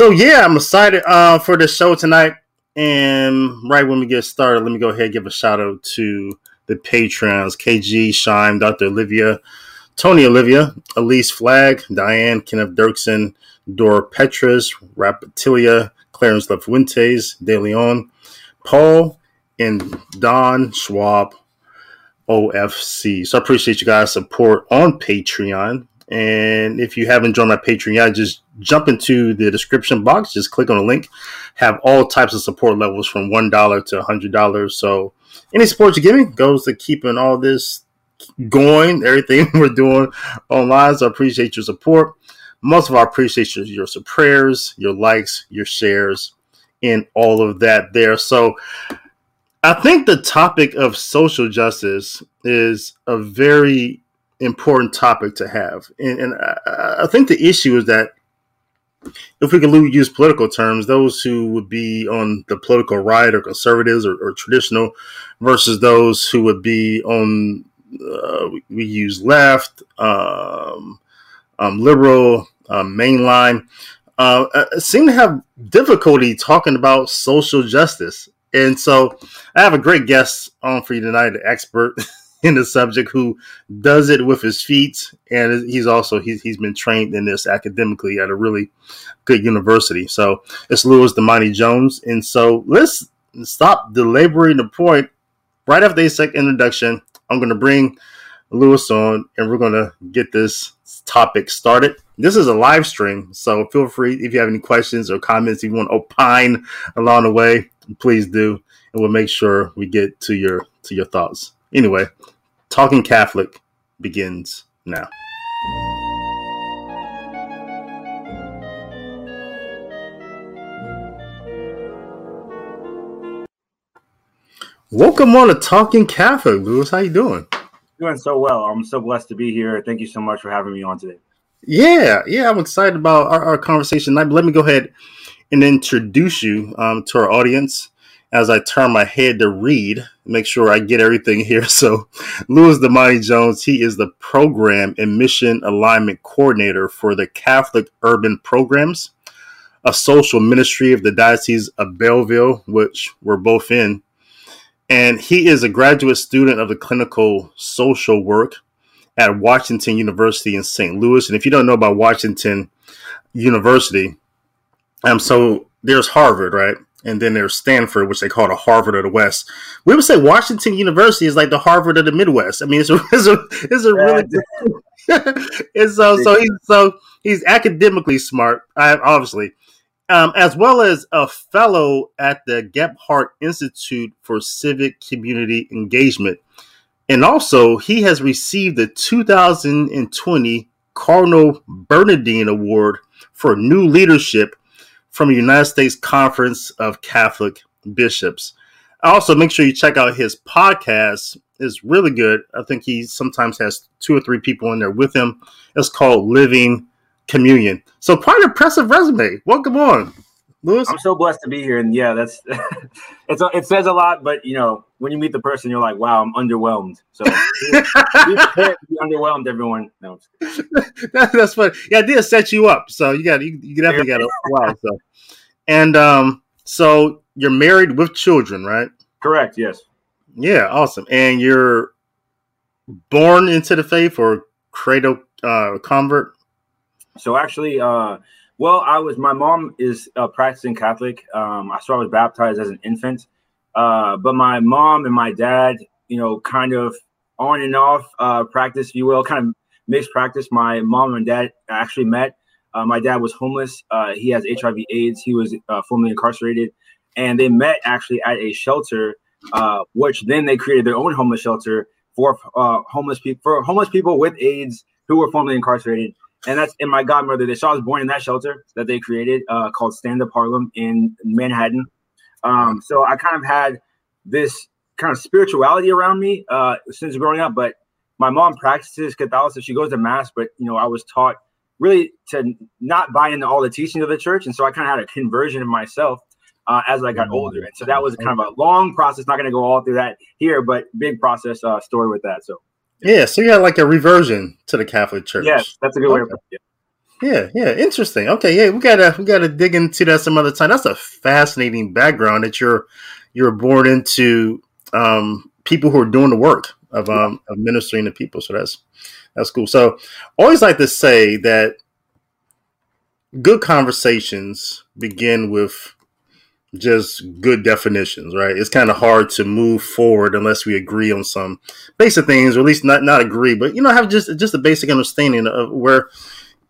So yeah, I'm excited uh, for the show tonight. And right when we get started, let me go ahead and give a shout out to the patrons: KG, Shine, Dr. Olivia, Tony Olivia, Elise Flag, Diane, Kenneth Dirksen, Dora Petras, Rapatilia, Clarence Lafuentes, De Leon, Paul, and Don Schwab, OFC. So I appreciate you guys' support on Patreon. And if you haven't joined my Patreon just jump into the description box. Just click on the link. Have all types of support levels from one dollar to a hundred dollars. So any support you give me goes to keeping all this going. Everything we're doing online. So I appreciate your support. Most of all, our appreciation your prayers, your likes, your shares, and all of that there. So I think the topic of social justice is a very important topic to have. And, and I, I, think the issue is that if we can use political terms, those who would be on the political right or conservatives or, or traditional versus those who would be on, uh, we, we, use left, um, um, liberal, um, mainline, uh, uh, seem to have difficulty talking about social justice. And so I have a great guest on for you tonight, an expert in the subject who does it with his feet, and he's also he's, he's been trained in this academically at a really good university. So it's Louis Damani Jones, and so let's stop belaboring the point. Right after this second introduction, I'm going to bring Louis on, and we're going to get this topic started. This is a live stream, so feel free if you have any questions or comments, if you want to opine along the way, please do, and we'll make sure we get to your to your thoughts. Anyway, Talking Catholic begins now. Welcome on to Talking Catholic, Louis. How you doing? Doing so well. I'm so blessed to be here. Thank you so much for having me on today. Yeah, yeah, I'm excited about our, our conversation. Let me go ahead and introduce you um, to our audience as I turn my head to read, make sure I get everything here. So, Louis Damani Jones, he is the program and mission alignment coordinator for the Catholic Urban Programs, a social ministry of the Diocese of Belleville, which we're both in. And he is a graduate student of the clinical social work at Washington University in St. Louis. And if you don't know about Washington University, um, so there's Harvard, right? And then there's Stanford, which they call the Harvard of the West. We would say Washington University is like the Harvard of the Midwest. I mean, it's a it's a, it's a really and so so he's so he's academically smart, obviously, um, as well as a fellow at the Gephardt Institute for Civic Community Engagement, and also he has received the 2020 Cardinal Bernardin Award for New Leadership from the United States Conference of Catholic Bishops. Also, make sure you check out his podcast. It's really good. I think he sometimes has two or three people in there with him. It's called Living Communion. So, quite an impressive resume. Welcome on. Louis? I'm so blessed to be here, and yeah, that's it's it says a lot, but you know, when you meet the person, you're like, wow, I'm underwhelmed. So be underwhelmed, everyone. No, that, that's funny. Yeah, did set you up, so you got you, you definitely got a wow. So, and um, so you're married with children, right? Correct. Yes. Yeah, awesome. And you're born into the faith or cradle uh, convert? So actually, uh, well, I was. My mom is a practicing Catholic. Um, saw I was baptized as an infant. Uh, but my mom and my dad, you know, kind of on and off uh, practice, if you will, kind of mixed practice. My mom and dad actually met. Uh, my dad was homeless. Uh, he has HIV/AIDS. He was uh, formerly incarcerated, and they met actually at a shelter, uh, which then they created their own homeless shelter for homeless people for homeless people with AIDS who were formerly incarcerated and that's in my godmother. So I was born in that shelter that they created uh, called Stand Up Harlem in Manhattan. Um, so I kind of had this kind of spirituality around me uh, since growing up. But my mom practices Catholicism; she goes to mass. But you know, I was taught really to not buy into all the teachings of the church, and so I kind of had a conversion of myself uh, as I got mm-hmm. older. And so that was kind of a long process. Not going to go all through that here, but big process uh, story with that. So yeah, so you had like a reversion to the Catholic Church. Yes, that's a good way to put it. Yeah, yeah, interesting. Okay, yeah, we gotta we gotta dig into that some other time. That's a fascinating background that you're you're born into um, people who are doing the work of um, of ministering to people. So that's that's cool. So always like to say that good conversations begin with just good definitions, right? It's kind of hard to move forward unless we agree on some basic things, or at least not not agree, but you know, have just just a basic understanding of where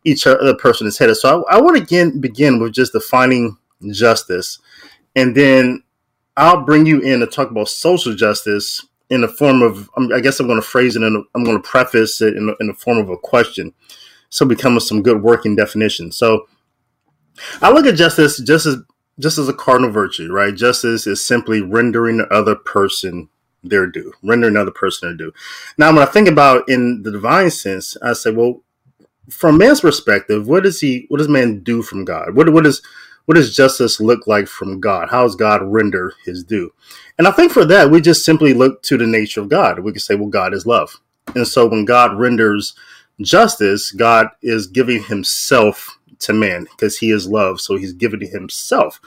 each other person is headed. So I, I want to again begin with just defining justice, and then I'll bring you in to talk about social justice in the form of. I guess I'm going to phrase it, and I'm going to preface it in, in the form of a question, so become some good working definition. So I look at justice just as just as a cardinal virtue, right? Justice is simply rendering the other person their due, rendering another person their due. Now, when I think about in the divine sense, I say, well, from man's perspective, what does he, what does man do from God? What, what is, what does justice look like from God? How does God render his due? And I think for that, we just simply look to the nature of God. We can say, well, God is love. And so when God renders justice, God is giving himself to man because he is love. So he's giving himself.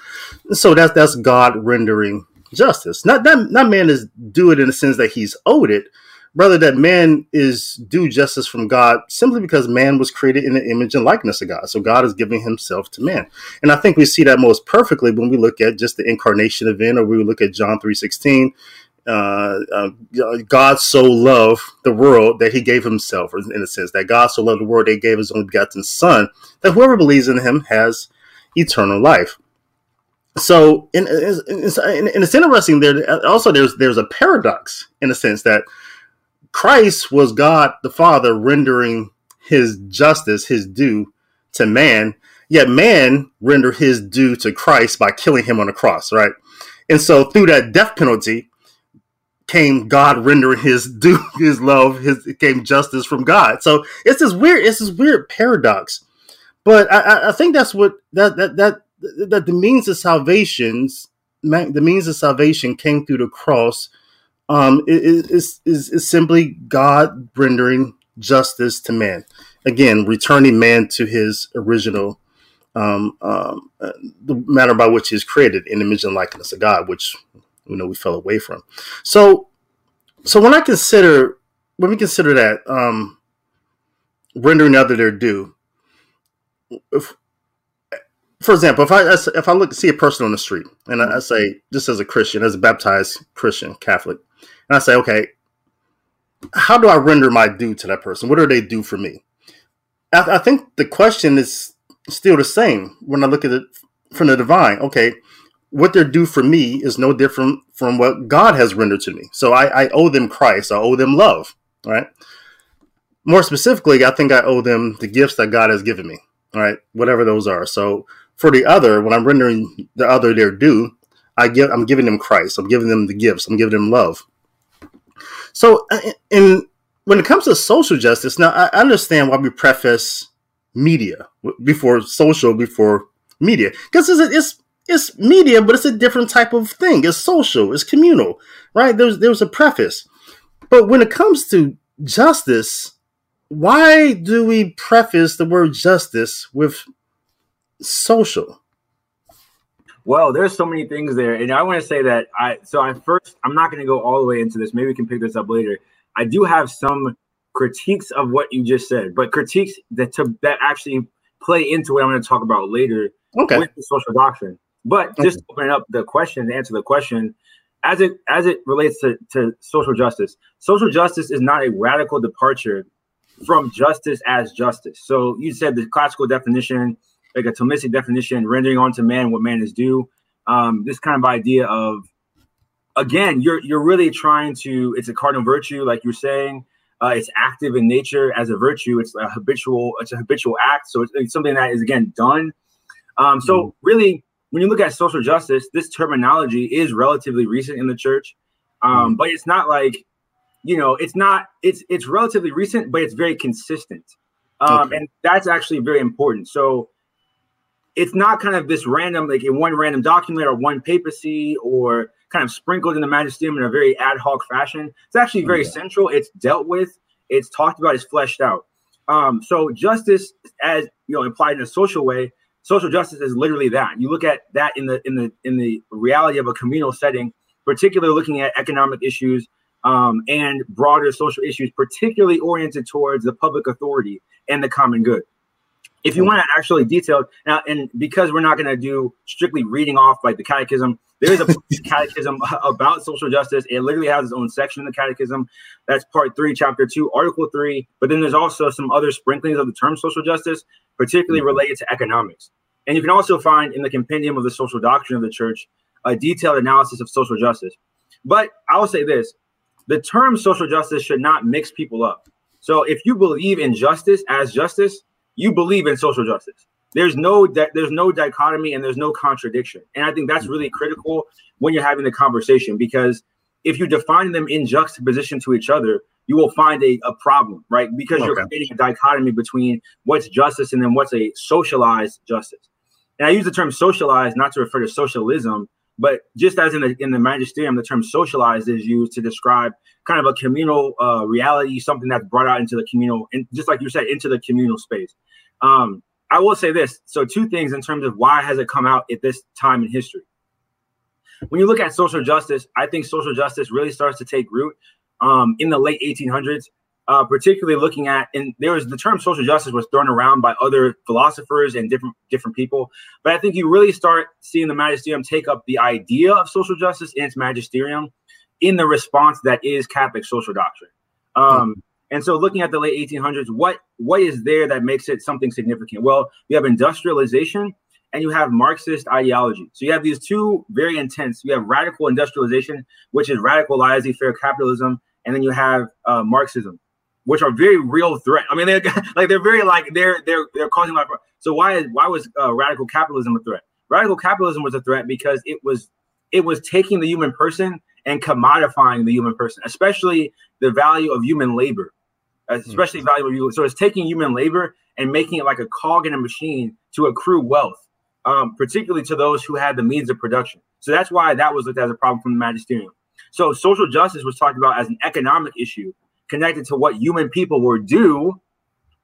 So that's, that's God rendering justice. Not that, not man is do it in the sense that he's owed it, rather that man is due justice from God simply because man was created in the image and likeness of God. So God is giving himself to man. And I think we see that most perfectly when we look at just the incarnation event or we look at John 3.16. Uh, uh, God so loved the world that he gave himself, in a sense, that God so loved the world that he gave his only begotten son, that whoever believes in him has eternal life. So, in, in, it's interesting there. Also, there's there's a paradox in a sense that Christ was God the Father rendering his justice, his due to man, yet man rendered his due to Christ by killing him on the cross, right? And so through that death penalty came God rendering his due, his love, his came justice from God. So it's this weird, it's this weird paradox. But I, I think that's what that that that that the means of salvations, the means of salvation came through the cross um, is, is, is simply God rendering justice to man. Again, returning man to his original um, um, uh, the matter by which he is created in image and likeness of God, which you know we fell away from. So, so when I consider when we consider that um, rendering other their due, if, for example, if I if I look see a person on the street and I, say just as a Christian, as a baptized Christian Catholic, and I say, okay, how do I render my due to that person? What do they do for me? I, I think the question is still the same when I look at it from the divine. Okay, what they're due for me is no different from what God has rendered to me. So I, I owe them Christ. I owe them love. Right. More specifically, I think I owe them the gifts that God has given me. Right, whatever those are. So for the other, when I'm rendering the other their due, I give I'm giving them Christ. I'm giving them the gifts. I'm giving them love. So, uh, in when it comes to social justice, now I understand why we preface media before social before media because it's, it's it's media, but it's a different type of thing. It's social, it's communal, right? There's there's a preface, but when it comes to justice, why do we preface the word justice with social? Well, there's so many things there, and I want to say that I. So I first, I'm not going to go all the way into this. Maybe we can pick this up later. I do have some critiques of what you just said, but critiques that to that actually play into what I'm going to talk about later okay. with the social doctrine. But okay. just opening up the question to answer the question, as it as it relates to, to social justice, social justice is not a radical departure from justice as justice. So you said the classical definition like a Thomistic definition, rendering onto man what man is due. Um, this kind of idea of again, you're you're really trying to. It's a cardinal virtue, like you're saying. Uh, it's active in nature as a virtue. It's a habitual. It's a habitual act. So it's, it's something that is again done. Um, so mm-hmm. really, when you look at social justice, this terminology is relatively recent in the church, um, mm-hmm. but it's not like you know, it's not. It's it's relatively recent, but it's very consistent, um, okay. and that's actually very important. So it's not kind of this random, like in one random document or one papacy or kind of sprinkled in the magisterium in a very ad hoc fashion. It's actually very yeah. central. It's dealt with, it's talked about, it's fleshed out. Um, so justice, as you know, implied in a social way, social justice is literally that. You look at that in the in the in the reality of a communal setting, particularly looking at economic issues um, and broader social issues, particularly oriented towards the public authority and the common good. If you want to actually detail now, and because we're not going to do strictly reading off like the catechism, there is a catechism about social justice. It literally has its own section in the catechism. That's part three, chapter two, article three. But then there's also some other sprinklings of the term social justice, particularly mm-hmm. related to economics. And you can also find in the compendium of the social doctrine of the church a detailed analysis of social justice. But I will say this the term social justice should not mix people up. So if you believe in justice as justice, you believe in social justice. There's no di- there's no dichotomy and there's no contradiction. And I think that's really critical when you're having the conversation because if you define them in juxtaposition to each other, you will find a, a problem, right? Because okay. you're creating a dichotomy between what's justice and then what's a socialized justice. And I use the term socialized not to refer to socialism, but just as in the in the magisterium, the term socialized is used to describe kind of a communal uh, reality, something that's brought out into the communal, and just like you said, into the communal space. Um, I will say this: so two things in terms of why has it come out at this time in history. When you look at social justice, I think social justice really starts to take root um, in the late 1800s uh, particularly looking at and there was the term social justice was thrown around by other philosophers and different different people. But i think you really start seeing the magisterium take up the idea of social justice in its magisterium in the response that is catholic social doctrine. Um, and so looking at the late 1800s what what is there that makes it something significant? Well you have industrialization and you have marxist ideology. So you have these two very intense you have radical industrialization which is radical laissez-faire capitalism and then you have uh, marxism which are very real threat. I mean, they're like they're very like they're they're they're causing like so why is why was uh, radical capitalism a threat? Radical capitalism was a threat because it was it was taking the human person and commodifying the human person, especially the value of human labor, hmm. especially mm-hmm. value of you. So it's taking human labor and making it like a cog in a machine to accrue wealth, um, particularly to those who had the means of production. So that's why that was looked at as a problem from the magisterium. So social justice was talked about as an economic issue connected to what human people were due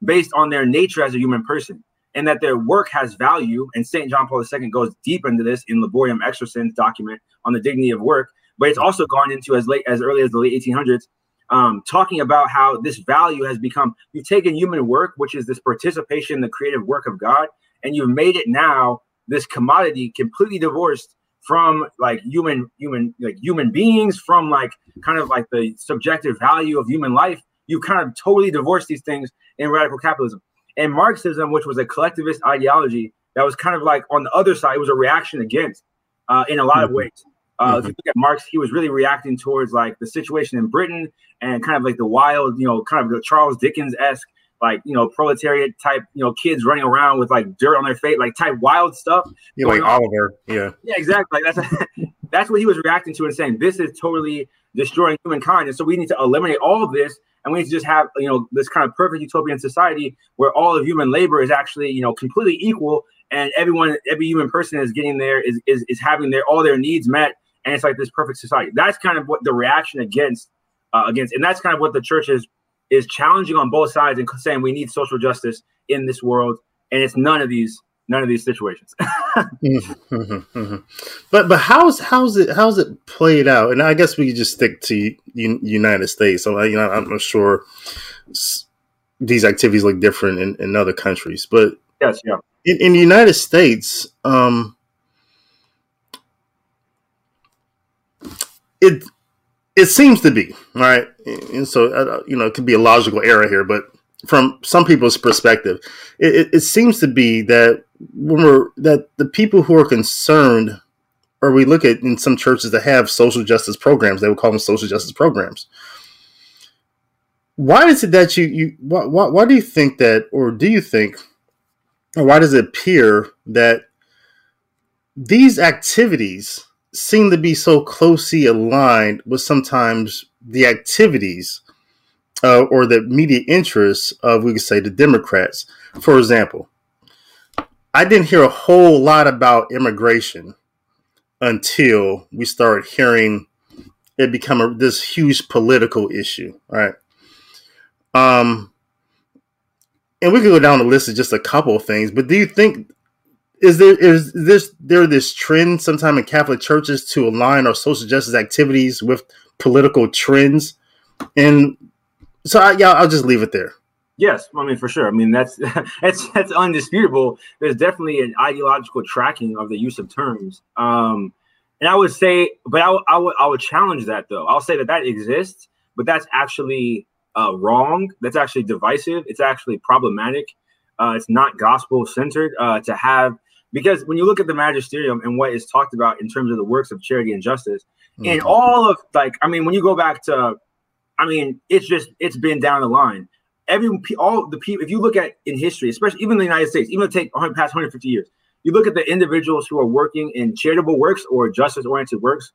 based on their nature as a human person and that their work has value. And St. John Paul II goes deep into this in Laborem Exercens document on the dignity of work. But it's also gone into as late as early as the late 1800s, um, talking about how this value has become you've taken human work, which is this participation in the creative work of God, and you've made it now this commodity completely divorced from like human human like human beings from like kind of like the subjective value of human life you kind of totally divorce these things in radical capitalism and marxism which was a collectivist ideology that was kind of like on the other side it was a reaction against uh, in a lot of mm-hmm. ways uh, mm-hmm. if you look at Marx, he was really reacting towards like the situation in Britain and kind of like the wild, you know, kind of the Charles Dickens esque like you know proletariat type you know kids running around with like dirt on their face like type wild stuff yeah like on. oliver yeah. Yeah exactly. Like that's that's what he was reacting to and saying this is totally destroying humankind. And so we need to eliminate all of this and we need to just have you know this kind of perfect utopian society where all of human labor is actually you know completely equal and everyone every human person is getting there is is, is having their all their needs met and it's like this perfect society. That's kind of what the reaction against uh, against and that's kind of what the church is is challenging on both sides and saying we need social justice in this world, and it's none of these none of these situations. But but how's how's it how's it played out? And I guess we could just stick to U- United States. So you know, I'm not sure these activities look different in, in other countries, but yes, yeah. In, in the United States, um, it it seems to be right, and so uh, you know it could be a logical error here, but from some people's perspective, it, it, it seems to be that when we're that the people who are concerned, or we look at in some churches that have social justice programs, they would call them social justice programs. Why is it that you you why, why, why do you think that, or do you think, or why does it appear that these activities seem to be so closely aligned with sometimes the activities uh, or the media interests of, we could say, the Democrats. For example, I didn't hear a whole lot about immigration until we started hearing it become a, this huge political issue, right? Um, and we could go down the list of just a couple of things, but do you think is there is this there this trend sometime in Catholic churches to align our social justice activities with political trends? And so, I, yeah, I'll just leave it there. Yes, I mean for sure. I mean that's that's that's undisputable. There's definitely an ideological tracking of the use of terms. Um, and I would say, but I, I would I would challenge that though. I'll say that that exists, but that's actually uh, wrong. That's actually divisive. It's actually problematic. Uh, it's not gospel centered uh, to have because when you look at the magisterium and what is talked about in terms of the works of charity and justice, mm-hmm. and all of like, I mean, when you go back to, I mean, it's just it's been down the line every all the people if you look at in history especially even in the united states even take past 150 years you look at the individuals who are working in charitable works or justice oriented works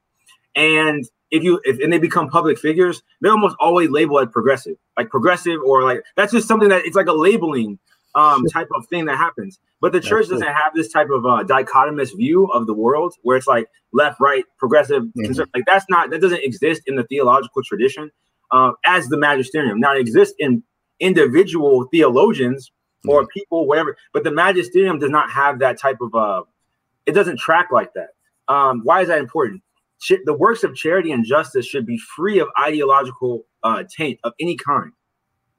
and if you if and they become public figures they're almost always labeled as progressive like progressive or like that's just something that it's like a labeling um type of thing that happens but the church doesn't have this type of uh, dichotomous view of the world where it's like left right progressive mm-hmm. like that's not that doesn't exist in the theological tradition uh, as the magisterium now it exists in individual theologians or mm-hmm. people, whatever. But the magisterium does not have that type of uh it doesn't track like that. Um, why is that important? Ch- the works of charity and justice should be free of ideological uh, taint of any kind.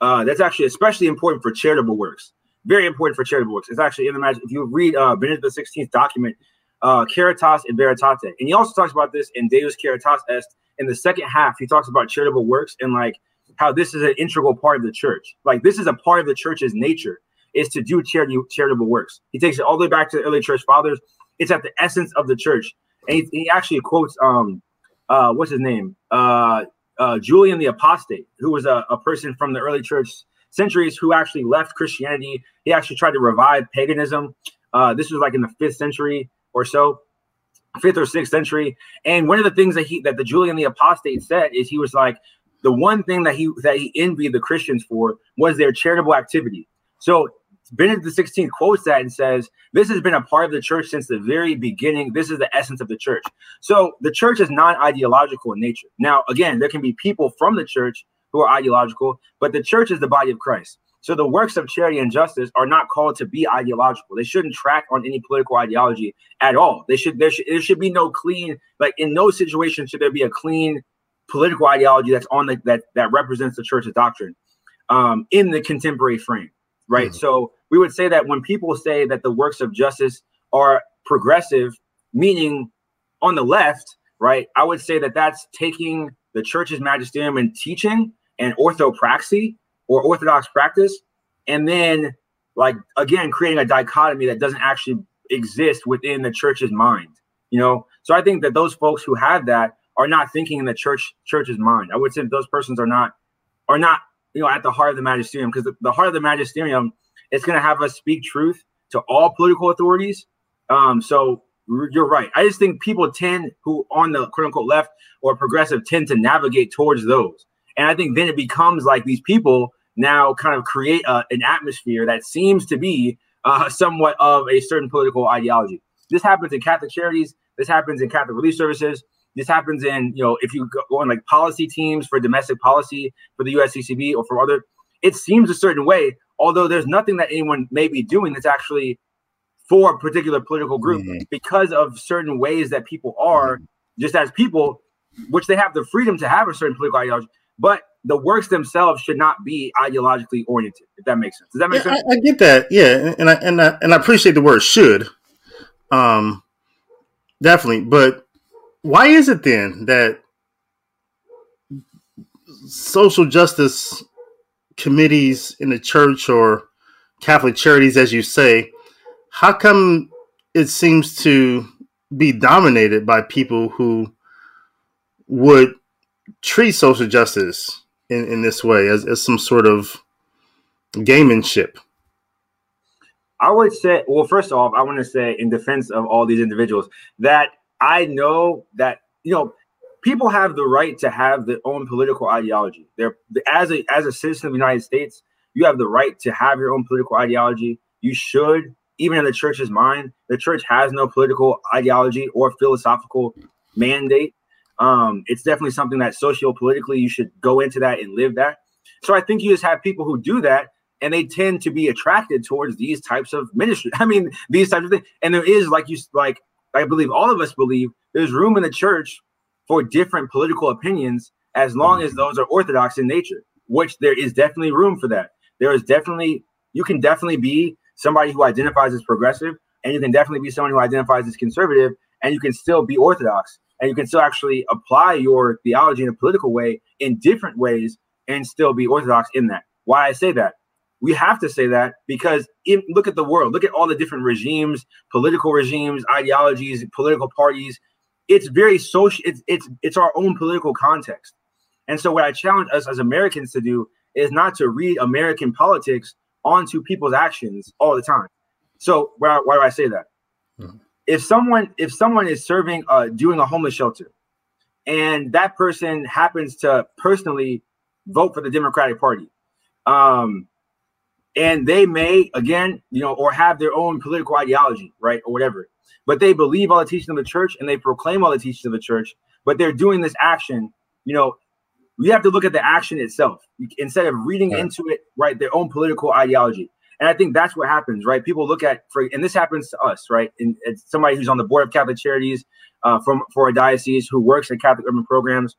Uh, that's actually especially important for charitable works. Very important for charitable works. It's actually in the magic. If you read uh, Benedict the Sixteenth document, uh, Caritas in Veritate, and he also talks about this in Deus Caritas Est. In the second half, he talks about charitable works and like how this is an integral part of the church. Like this is a part of the church's nature is to do charity, charitable works. He takes it all the way back to the early church fathers. It's at the essence of the church. And he, he actually quotes um uh what's his name? Uh uh Julian the Apostate, who was a, a person from the early church centuries who actually left Christianity. He actually tried to revive paganism. Uh, this was like in the fifth century or so, fifth or sixth century. And one of the things that he that the Julian the Apostate said is he was like, the one thing that he that he envied the Christians for was their charitable activity. So Benedict the 16th quotes that and says, This has been a part of the church since the very beginning. This is the essence of the church. So the church is non ideological in nature. Now, again, there can be people from the church who are ideological, but the church is the body of Christ. So the works of charity and justice are not called to be ideological. They shouldn't track on any political ideology at all. They should there should there should be no clean like in no situation should there be a clean political ideology that's on the that that represents the church's doctrine um, in the contemporary frame, right? Mm-hmm. So we would say that when people say that the works of justice are progressive, meaning on the left, right? I would say that that's taking the church's magisterium and teaching and orthopraxy or orthodox practice, and then like again creating a dichotomy that doesn't actually exist within the church's mind. You know, so I think that those folks who have that are not thinking in the church church's mind. I would say those persons are not are not you know at the heart of the magisterium because the, the, heart of the magisterium is going to have us speak truth to all political authorities. Um, so you're right. I just think people tend who on the quote unquote left or progressive tend to navigate towards those, and I think then it becomes like these people now kind of create a, an atmosphere that seems to be uh, somewhat of a certain political ideology. This happens in Catholic charities. This happens in Catholic relief services. This happens in, you know, if you go on like policy teams for domestic policy for the USCCB or for other, it seems a certain way, although there's nothing that anyone may be doing that's actually for a particular political group mm-hmm. because of certain ways that people are mm-hmm. just as people, which they have the freedom to have a certain political ideology, but the works themselves should not be ideologically oriented. If that makes sense. Does that make yeah, sense? I, I, get that. Yeah, and I and I and I appreciate the word should. Um, definitely, but why is it then that social justice committees in the church or Catholic charities, as you say, how come it seems to be dominated by people who would treat social justice in, in this way as, as some sort of gamemanship? I would say, well, first off, I want to say in defense of all these individuals that I know that you know people have the right to have their own political ideology. They're as a as a citizen of the United States, you have the right to have your own political ideology. You should, even in the church's mind, the church has no political ideology or philosophical mandate. Um, it's definitely something that socio-politically you should go into that and live that. So I think you just have people who do that, and they tend to be attracted towards these types of ministry. I mean, these types of things. And there is, like you like, I believe all of us believe there's room in the church for different political opinions as long as those are orthodox in nature, which there is definitely room for that. There is definitely, you can definitely be somebody who identifies as progressive, and you can definitely be someone who identifies as conservative, and you can still be orthodox, and you can still actually apply your theology in a political way in different ways and still be orthodox in that. Why I say that? We have to say that because in, look at the world, look at all the different regimes, political regimes, ideologies, political parties. It's very social. It's it's it's our own political context. And so, what I challenge us as Americans to do is not to read American politics onto people's actions all the time. So, why, why do I say that? Mm-hmm. If someone if someone is serving uh, doing a homeless shelter, and that person happens to personally vote for the Democratic Party, um, and they may again, you know, or have their own political ideology, right, or whatever, but they believe all the teachings of the church and they proclaim all the teachings of the church, but they're doing this action, you know, we have to look at the action itself instead of reading yeah. into it, right, their own political ideology. And I think that's what happens, right? People look at for, and this happens to us, right? And somebody who's on the board of Catholic Charities uh, from for a diocese who works in Catholic urban programs.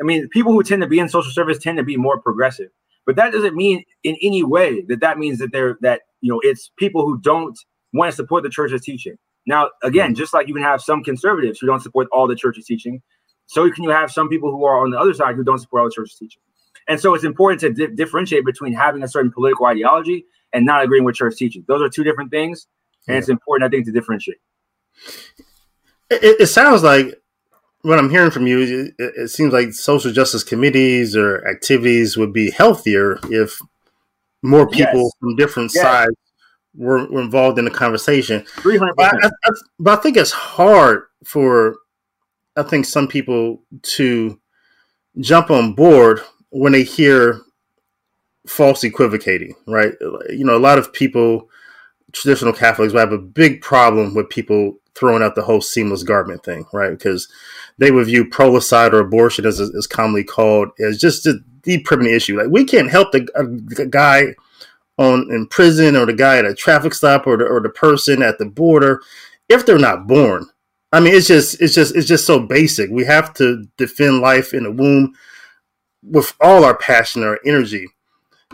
I mean, people who tend to be in social service tend to be more progressive, but that doesn't mean in any way that that means that they're that you know it's people who don't want to support the church's teaching. Now, again, just like you can have some conservatives who don't support all the church's teaching, so can you have some people who are on the other side who don't support all the church's teaching. And so it's important to di- differentiate between having a certain political ideology and not agreeing with church teaching. Those are two different things, and yeah. it's important, I think, to differentiate. It, it, sounds like what I'm hearing from you. It, it, seems like social justice committees or activities would be healthier if more people yes. from different yes. sides were, were, involved in the conversation. Three hundred but, but I think it's hard for I think some people to jump on board when they hear false equivocating, right? You know, a lot of people, traditional Catholics, have a big problem with people throwing out the whole seamless garment thing, right? Because they would view prolicide or abortion, as is commonly called, as just a deep issue. Like we can't help the, uh, the, guy on in prison or the guy at a traffic stop or the, or the person at the border if they're not born. I mean, it's just it's just it's just so basic. We have to defend life in the womb with all our passion, our energy.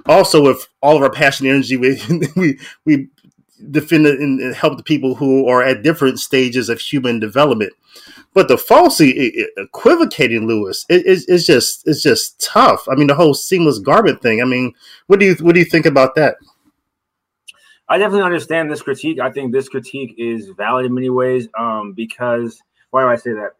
Also, with all of our passion, and energy, we we we defend and help the people who are at different stages of human development. But the falsely equivocating Louis is it, just it's just tough. I mean, the whole seamless garment thing. I mean, what do you what do you think about that? I definitely understand this critique. I think this critique is valid in many ways um, because why do I say that?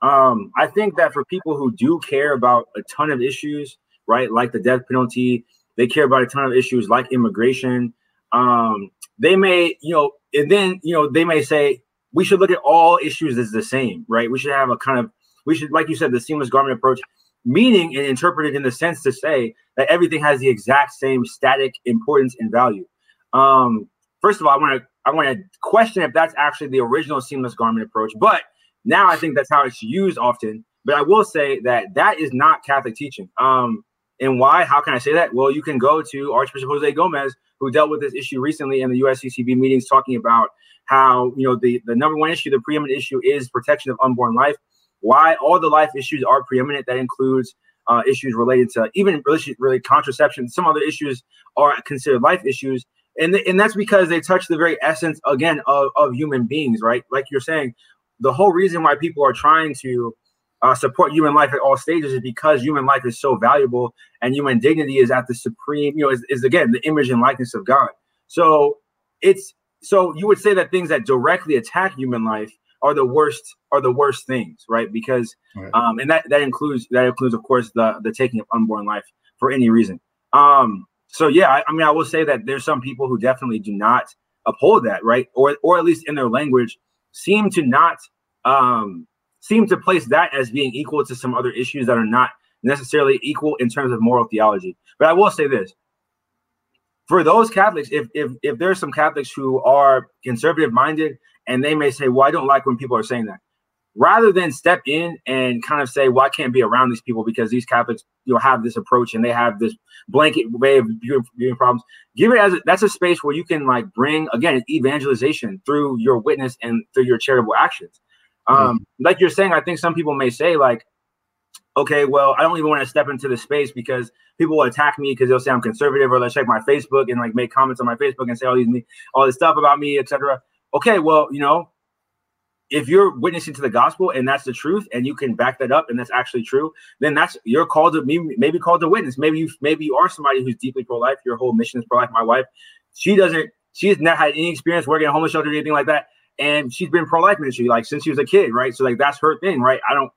Um, I think that for people who do care about a ton of issues, right, like the death penalty, they care about a ton of issues like immigration. Um, they may, you know, and then you know they may say we should look at all issues as the same, right? We should have a kind of we should, like you said, the seamless garment approach, meaning and interpreted in the sense to say that everything has the exact same static importance and value. Um, first of all, I want to I want to question if that's actually the original seamless garment approach, but now I think that's how it's used often. But I will say that that is not Catholic teaching. Um, and why? How can I say that? Well, you can go to Archbishop Jose Gomez, who dealt with this issue recently in the USCCB meetings, talking about how you know the the number one issue, the preeminent issue, is protection of unborn life. Why all the life issues are preeminent? That includes uh, issues related to even really, really contraception. Some other issues are considered life issues, and th- and that's because they touch the very essence again of, of human beings, right? Like you're saying, the whole reason why people are trying to uh, support human life at all stages is because human life is so valuable and human dignity is at the supreme, you know, is, is again the image and likeness of God. So it's so you would say that things that directly attack human life are the worst are the worst things, right? Because right. um and that that includes that includes of course the the taking of unborn life for any reason. Um so yeah, I, I, mean, I will say that there's some people who definitely do not uphold that, right? Or or at least in their language, seem to not um, seem to place that as being equal to some other issues that are not necessarily equal in terms of moral theology. But I will say this: for those Catholics, if if if there's some Catholics who are conservative minded and they may say, "Well, I don't like when people are saying that," rather than step in and kind of say, "Well, I can't be around these people because these Catholics, you know, have this approach and they have this blanket way of viewing, viewing problems." Give it as a, that's a space where you can like bring again evangelization through your witness and through your charitable actions. Um, mm-hmm. Like you're saying, I think some people may say like, "Okay, well, I don't even want to step into the space because people will attack me because they'll say I'm conservative or they'll check my Facebook and like make comments on my Facebook and say all these all this stuff about me, etc." Okay, well, you know, if you're witnessing to the gospel and that's the truth and you can back that up and that's actually true then that's you're called to maybe, maybe called to witness maybe you maybe you are somebody who's deeply pro-life your whole mission is pro-life my wife she doesn't she has not had any experience working at homeless shelter or anything like that and she's been pro-life ministry like since she was a kid right so like that's her thing right i don't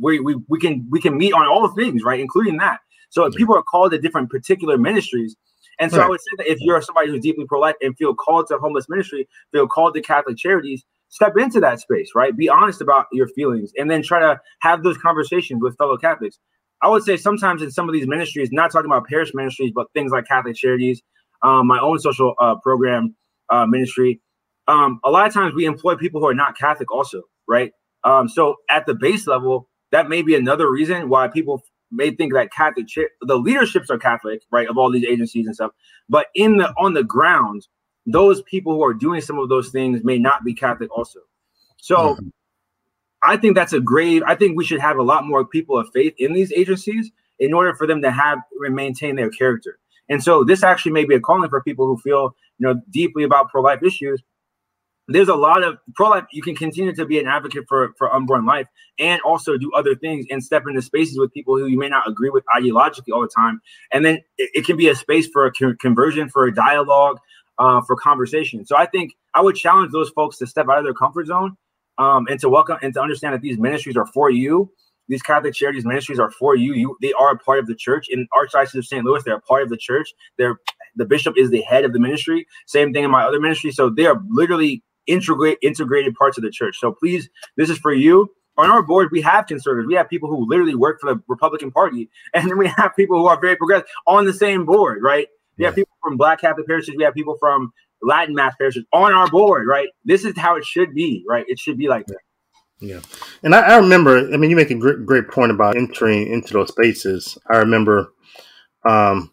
we, we, we can we can meet on all things right including that so if people are called to different particular ministries and so right. I would say that if you're somebody who's deeply pro-life and feel called to homeless ministry, feel called to Catholic charities, step into that space, right? Be honest about your feelings and then try to have those conversations with fellow Catholics. I would say sometimes in some of these ministries, not talking about parish ministries, but things like Catholic Charities, um, my own social uh, program uh, ministry, um, a lot of times we employ people who are not Catholic also, right? Um, so at the base level, that may be another reason why people may think that Catholic the leaderships are Catholic, right, of all these agencies and stuff. But in the on the ground, those people who are doing some of those things may not be Catholic also. So mm-hmm. I think that's a grave. I think we should have a lot more people of faith in these agencies in order for them to have and maintain their character. And so this actually may be a calling for people who feel, you know, deeply about pro-life issues. There's a lot of pro-life. You can continue to be an advocate for for unborn life and also do other things and step into spaces with people who you may not agree with ideologically all the time. And then it, it can be a space for a conversion, for a dialogue, uh, for conversation. So I think I would challenge those folks to step out of their comfort zone um, and to welcome and to understand that these ministries are for you. These Catholic Charities ministries are for you. You they are a part of the church in Archdiocese of St. Louis. They're a part of the church. They're the bishop is the head of the ministry. Same thing in my other ministry. So they are literally integrate integrated parts of the church. So please, this is for you. On our board, we have conservatives. We have people who literally work for the Republican Party, and then we have people who are very progressive on the same board, right? We have people from Black Catholic parishes. We have people from Latin Mass parishes on our board, right? This is how it should be, right? It should be like that. Yeah, and I, I remember. I mean, you make a great, great point about entering into those spaces. I remember um,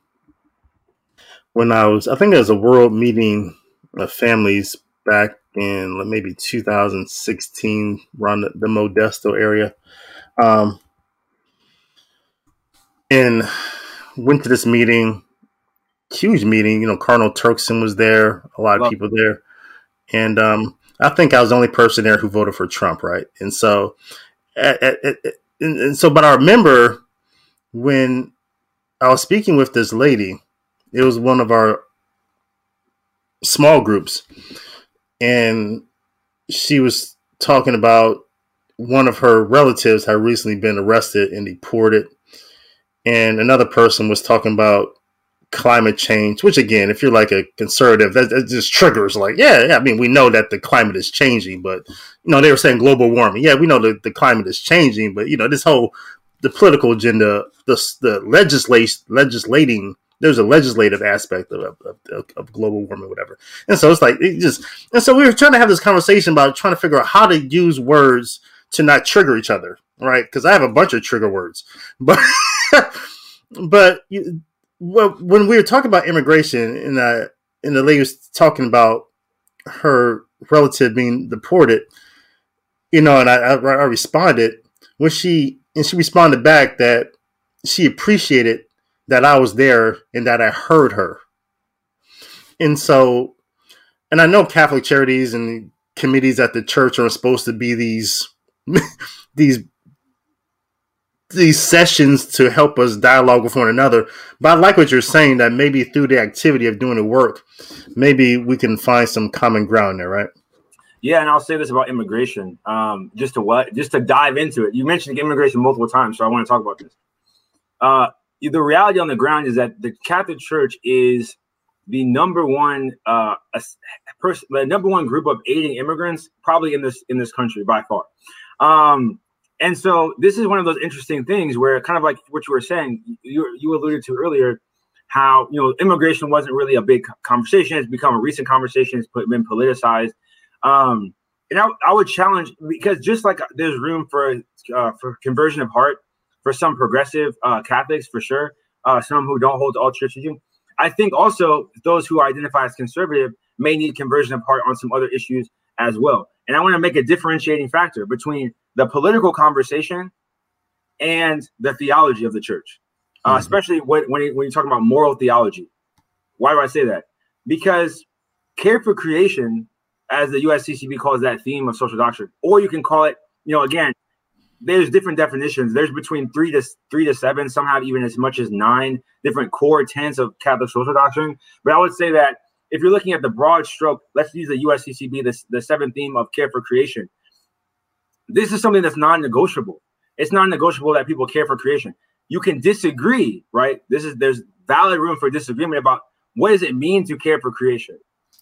when I was, I think it was a world meeting of families back in maybe 2016, around the, the Modesto area, um, and went to this meeting huge meeting. You know, Cardinal Turkson was there, a lot of people there, and um, I think I was the only person there who voted for Trump, right? And so, at, at, at, and, and so, but I remember when I was speaking with this lady. It was one of our small groups, and she was talking about one of her relatives had recently been arrested and deported, and another person was talking about climate change, which again, if you're like a conservative, that, that, just triggers like, yeah, yeah, I mean, we know that the climate is changing, but you know, they were saying global warming. Yeah, we know that the climate is changing, but you know, this whole the political agenda, the the legislate legislating. There's a legislative aspect of, of, of, global warming, whatever. And so it's like it just, and so we were trying to have this conversation about trying to figure out how to use words to not trigger each other, right? Because I have a bunch of trigger words, but but you, well, when we were talking about immigration, and uh, and the lady was talking about her relative being deported, you know, and I, I, I responded when she and she responded back that she appreciated that I was there and that I heard her. And so, and I know Catholic charities and committees at the church are supposed to be these these these sessions to help us dialogue with one another. But I like what you're saying that maybe through the activity of doing the work, maybe we can find some common ground there, right? Yeah, and I'll say this about immigration, um, just to what, just to dive into it. You mentioned immigration multiple times, so I want to talk about this. Uh, the reality on the ground is that the Catholic Church is the number one uh, person, the number one group of aiding immigrants, probably in this in this country by far. Um, and so this is one of those interesting things where kind of like what you were saying, you, you alluded to earlier, how, you know, immigration wasn't really a big conversation. It's become a recent conversation. It's been politicized. Um, and I, I would challenge because just like there's room for uh, for conversion of heart for some progressive uh, Catholics for sure, uh, some who don't hold to all church teaching. I think also those who identify as conservative may need conversion of heart on some other issues as well. And I want to make a differentiating factor between the political conversation and the theology of the church, uh, mm-hmm. especially when, when, when you're talking about moral theology. Why do I say that? Because care for creation, as the USCCB calls that theme of social doctrine, or you can call it, you know, again, there's different definitions. There's between three to three to seven. Some have even as much as nine different core tenets of Catholic social doctrine. But I would say that if you're looking at the broad stroke, let's use the USCCB, the, the seventh theme of care for creation. This is something that's non-negotiable. It's non-negotiable that people care for creation. You can disagree, right? This is there's valid room for disagreement about what does it mean to care for creation.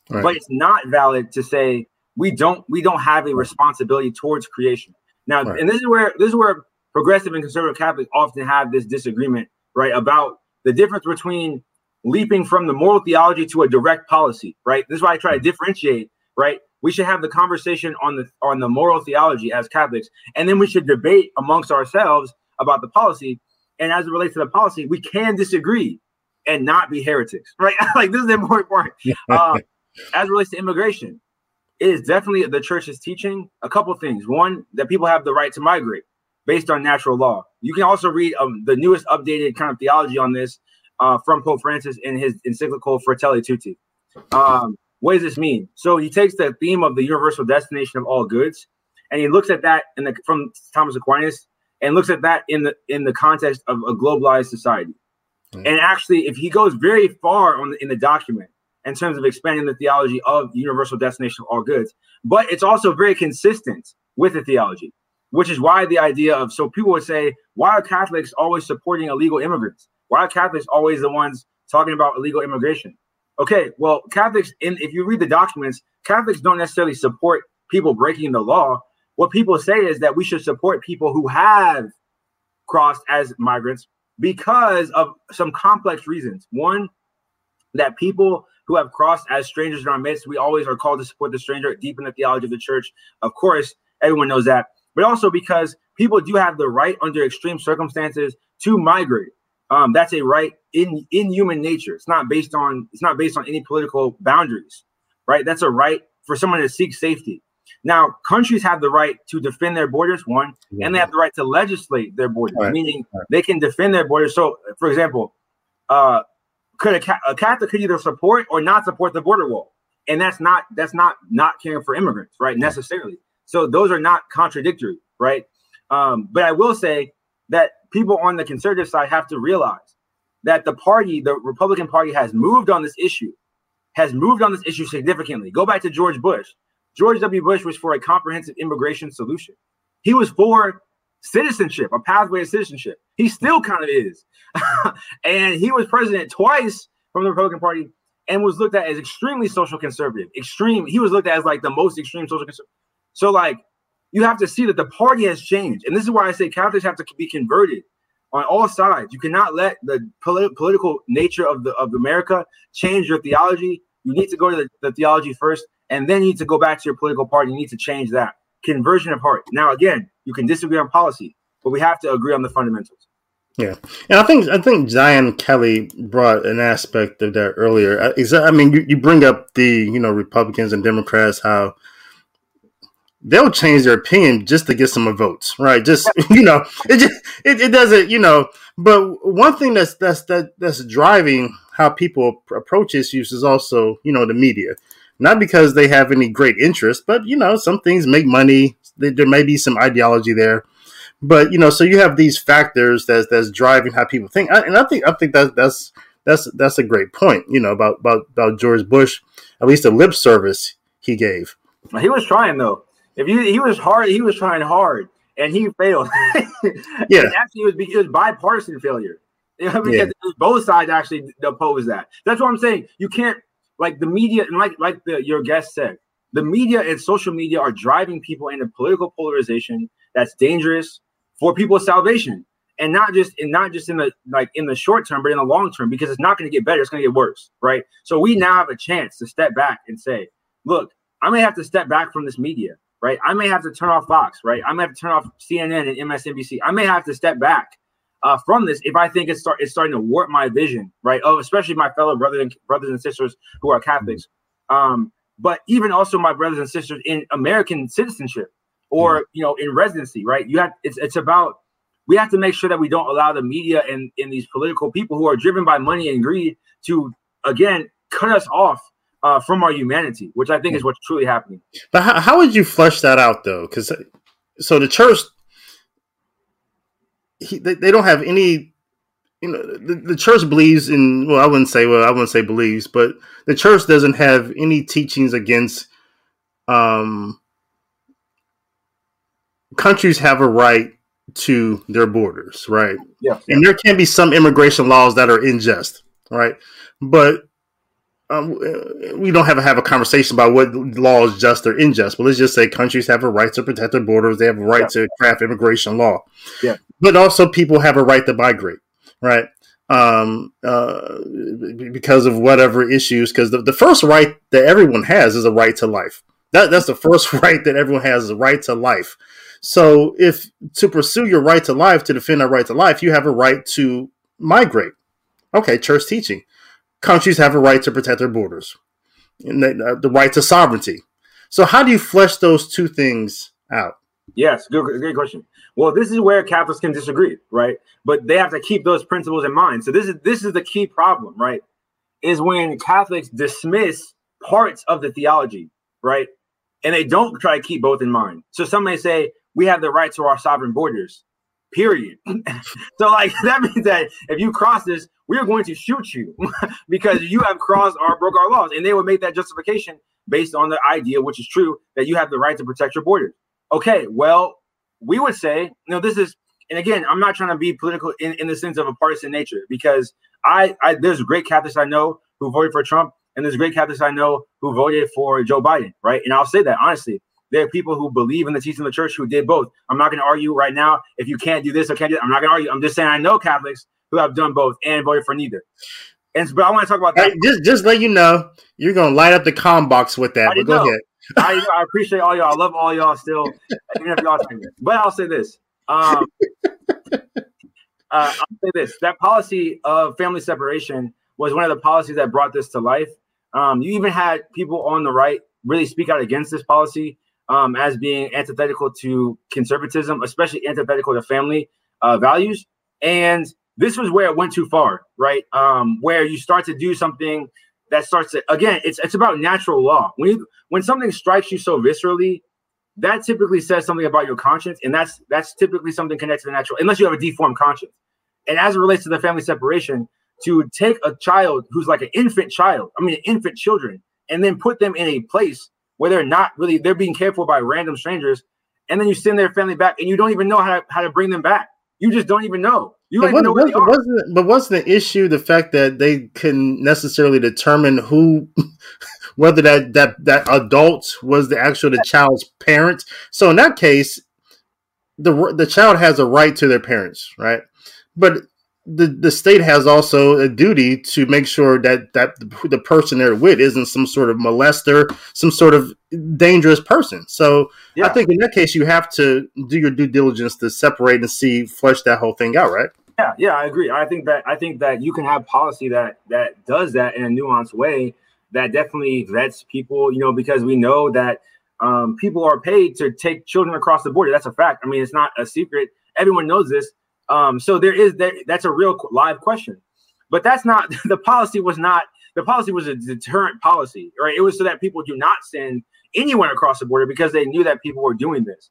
Right. But it's not valid to say we don't we don't have a responsibility towards creation. Now, right. and this is where this is where progressive and conservative Catholics often have this disagreement, right? About the difference between leaping from the moral theology to a direct policy, right? This is why I try to differentiate, right? We should have the conversation on the on the moral theology as Catholics, and then we should debate amongst ourselves about the policy. And as it relates to the policy, we can disagree and not be heretics, right? like this is the important part. Um, as it relates to immigration, it is definitely the church is teaching a couple things. One, that people have the right to migrate based on natural law. You can also read um, the newest updated kind of theology on this uh, from Pope Francis in his encyclical Fratelli Tutti. Um, what does this mean? So he takes the theme of the universal destination of all goods, and he looks at that in the from Thomas Aquinas and looks at that in the in the context of a globalized society. Mm-hmm. And actually, if he goes very far on the, in the document, in terms of expanding the theology of universal destination of all goods. But it's also very consistent with the theology, which is why the idea of so people would say, why are Catholics always supporting illegal immigrants? Why are Catholics always the ones talking about illegal immigration? Okay, well, Catholics, in if you read the documents, Catholics don't necessarily support people breaking the law. What people say is that we should support people who have crossed as migrants because of some complex reasons. One, that people who have crossed as strangers in our midst. We always are called to support the stranger deep in the theology of the church. Of course, everyone knows that, but also because people do have the right under extreme circumstances to migrate. Um, that's a right in in human nature. It's not based on it's not based on any political boundaries, right? That's a right for someone to seek safety. Now, countries have the right to defend their borders, one, yeah. and they have the right to legislate their borders, right. meaning right. they can defend their borders. So, for example, uh, could a, a Catholic could either support or not support the border wall, and that's not that's not not caring for immigrants, right? Necessarily. So those are not contradictory, right? Um, but I will say that people on the conservative side have to realize that the party, the Republican Party, has moved on this issue, has moved on this issue significantly. Go back to George Bush. George W. Bush was for a comprehensive immigration solution. He was for citizenship, a pathway to citizenship. He still kind of is. and he was president twice from the Republican Party and was looked at as extremely social conservative. Extreme. He was looked at as like the most extreme social conservative. So, like, you have to see that the party has changed. And this is why I say Catholics have to be converted on all sides. You cannot let the polit- political nature of the of America change your theology. You need to go to the, the theology first, and then you need to go back to your political party. You need to change that conversion of heart. Now, again, you can disagree on policy, but we have to agree on the fundamentals. Yeah, and I think I think Zion Kelly brought an aspect of that earlier. Uh, I mean, you, you bring up the you know Republicans and Democrats how they'll change their opinion just to get some votes, right? Just you know, it just it, it doesn't you know. But one thing that's that's that that's driving how people approach issues is also you know the media not because they have any great interest, but you know, some things make money. There may be some ideology there, but you know, so you have these factors that's that's driving how people think, and I think I think that that's that's that's a great point. You know about about about George Bush, at least the lip service he gave. He was trying though. If you he was hard, he was trying hard, and he failed. yeah, and actually, it was it was bipartisan failure. because yeah. both sides actually oppose that. That's what I'm saying. You can't like the media and like like the, your guest said, the media and social media are driving people into political polarization that's dangerous for people's salvation and not just and not just in the like in the short term but in the long term because it's not going to get better it's going to get worse right so we now have a chance to step back and say look i may have to step back from this media right? I may have to turn off Fox, right? I may have to turn off CNN and MSNBC. I may have to step back uh, from this if I think it's start it's starting to warp my vision, right? Of especially my fellow brothers and brothers and sisters who are Catholics, um, but even also my brothers and sisters in American citizenship or mm-hmm. you know in residency, right? You have it's it's about we have to make sure that we don't allow the media and, and these political people who are driven by money and greed to again cut us off uh, from our humanity, which I think is what's truly happening. But how, how would you flesh that out, though? Because so the church, he, they, they don't have any. You know, the, the church believes in. Well, I wouldn't say. Well, I wouldn't say believes, but the church doesn't have any teachings against. Um, countries have a right to their borders, right? Yeah. And there can be some immigration laws that are unjust, right? But um, we don't have to have a conversation about what law is just or unjust, but let's just say countries have a right to protect their borders. They have a right yeah. to craft immigration law. Yeah. But also, people have a right to migrate, right? Um, uh, because of whatever issues. Because the, the first right that everyone has is a right to life. That, that's the first right that everyone has is a right to life. So, if to pursue your right to life, to defend our right to life, you have a right to migrate. Okay, church teaching countries have a right to protect their borders, and the, uh, the right to sovereignty. So, how do you flesh those two things out? Yes, good, great question. Well, this is where Catholics can disagree, right? But they have to keep those principles in mind. So this is this is the key problem, right? Is when Catholics dismiss parts of the theology, right? And they don't try to keep both in mind. So some may say we have the right to our sovereign borders, period. so like that means that if you cross this, we are going to shoot you because you have crossed or broke our laws. And they would make that justification based on the idea, which is true, that you have the right to protect your borders. Okay, well, we would say, you know, this is, and again, I'm not trying to be political in, in the sense of a partisan nature because I, I there's great Catholics I know who voted for Trump, and there's great Catholics I know who voted for Joe Biden, right? And I'll say that honestly. There are people who believe in the teaching of the church who did both. I'm not going to argue right now if you can't do this or can't do that. I'm not going to argue. I'm just saying I know Catholics who have done both and voted for neither. And but I want to talk about that. Hey, just just let you know, you're gonna light up the com box with that. But go know. ahead. I, I, appreciate all y'all. I love all y'all still, even if y'all But I'll say this. Um, uh, I'll say this: that policy of family separation was one of the policies that brought this to life. Um, you even had people on the right really speak out against this policy um, as being antithetical to conservatism, especially antithetical to family uh, values. And this was where it went too far, right? Um, where you start to do something that starts to again, it's it's about natural law. When you when something strikes you so viscerally, that typically says something about your conscience, and that's that's typically something connected to natural, unless you have a deformed conscience. And as it relates to the family separation, to take a child who's like an infant child, I mean, infant children, and then put them in a place where they're not really they're being cared for by random strangers, and then you send their family back, and you don't even know how to, how to bring them back. You just don't even know. You but, know wasn't, wasn't, but wasn't the issue the fact that they couldn't necessarily determine who, whether that that that adult was the actual the child's parent? So in that case, the the child has a right to their parents, right? But the, the state has also a duty to make sure that that the person they're with isn't some sort of molester, some sort of dangerous person. So yeah. I think in that case you have to do your due diligence to separate and see flesh that whole thing out, right? Yeah, yeah, I agree. I think that I think that you can have policy that that does that in a nuanced way that definitely vets people, you know, because we know that um, people are paid to take children across the border. That's a fact. I mean, it's not a secret. Everyone knows this. Um, so there is that. That's a real live question. But that's not the policy. Was not the policy was a deterrent policy, right? It was so that people do not send anyone across the border because they knew that people were doing this.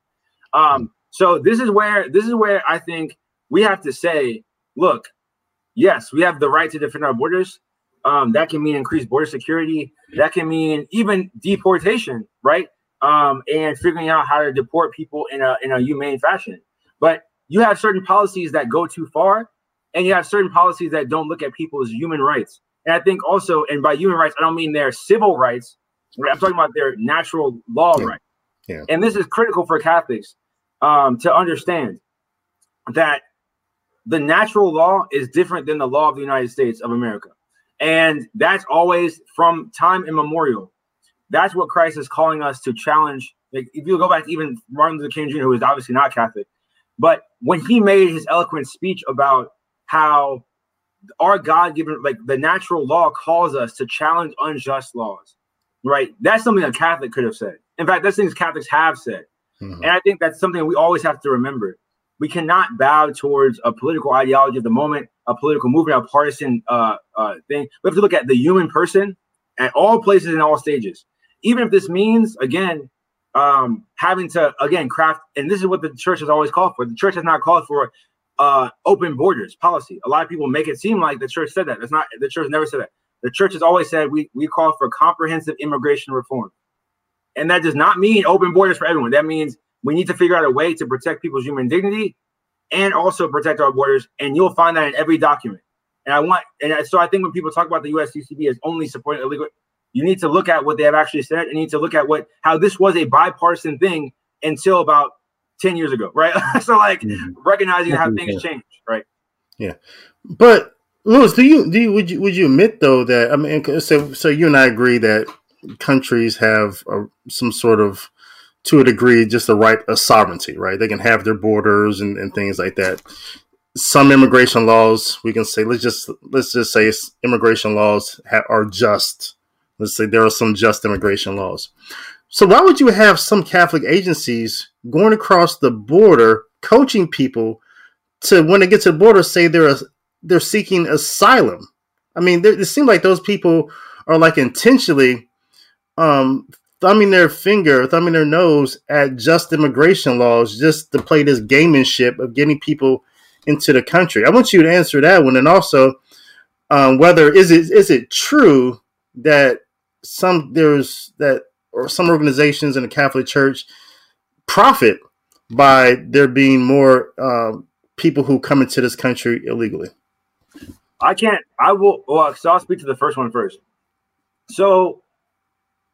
Um, so this is where this is where I think we have to say, look, yes, we have the right to defend our borders. Um, that can mean increased border security. That can mean even deportation, right? Um, and figuring out how to deport people in a in a humane fashion. But you have certain policies that go too far, and you have certain policies that don't look at people's human rights. And I think also, and by human rights, I don't mean their civil rights. I'm talking about their natural law yeah. rights. Yeah. And this is critical for Catholics um, to understand that the natural law is different than the law of the United States of America. And that's always from time immemorial. That's what Christ is calling us to challenge Like if you go back to even Martin Luther King Jr., who was obviously not Catholic, but when he made his eloquent speech about how our God given, like the natural law calls us to challenge unjust laws, right? That's something a Catholic could have said. In fact, that's things Catholics have said. Mm-hmm. And I think that's something we always have to remember. We cannot bow towards a political ideology of the moment, a political movement, a partisan uh, uh, thing. We have to look at the human person at all places and all stages. Even if this means, again, um, having to again craft, and this is what the church has always called for. The church has not called for uh, open borders policy. A lot of people make it seem like the church said that. That's not the church never said that. The church has always said we we call for comprehensive immigration reform, and that does not mean open borders for everyone. That means we need to figure out a way to protect people's human dignity and also protect our borders. And you'll find that in every document. And I want, and so I think when people talk about the USCCB as only supporting illegal, you need to look at what they have actually said. And you need to look at what how this was a bipartisan thing until about 10 years ago, right? so like mm-hmm. recognizing how things change, right? Yeah. But Louis, do you do you would you would you admit though that I mean so so you and I agree that countries have a, some sort of to a degree just the right of sovereignty, right? They can have their borders and, and things like that. Some immigration laws we can say let's just let's just say immigration laws ha- are just Let's say there are some just immigration laws. So why would you have some Catholic agencies going across the border coaching people to when they get to the border say they're they're seeking asylum? I mean, it seems like those people are like intentionally um, thumbing their finger, thumbing their nose at just immigration laws just to play this gamemanship of getting people into the country. I want you to answer that one, and also um, whether is it is it true that some there's that or some organizations in the Catholic Church profit by there being more uh, people who come into this country illegally. I can't. I will. Well, so I'll speak to the first one first. So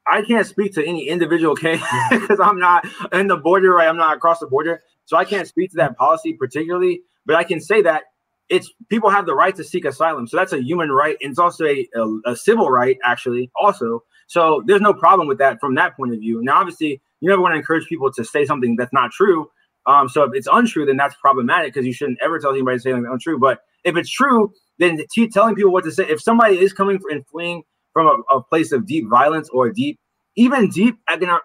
I can't speak to any individual case because I'm not in the border. Right, I'm not across the border, so I can't speak to that policy particularly. But I can say that it's people have the right to seek asylum. So that's a human right. And it's also a, a, a, civil right, actually, also. So there's no problem with that from that point of view. Now, obviously, you never want to encourage people to say something that's not true. Um, so if it's untrue, then that's problematic because you shouldn't ever tell anybody to say something untrue. But if it's true, then t- telling people what to say, if somebody is coming and fleeing from a, a place of deep violence or deep, even deep economic,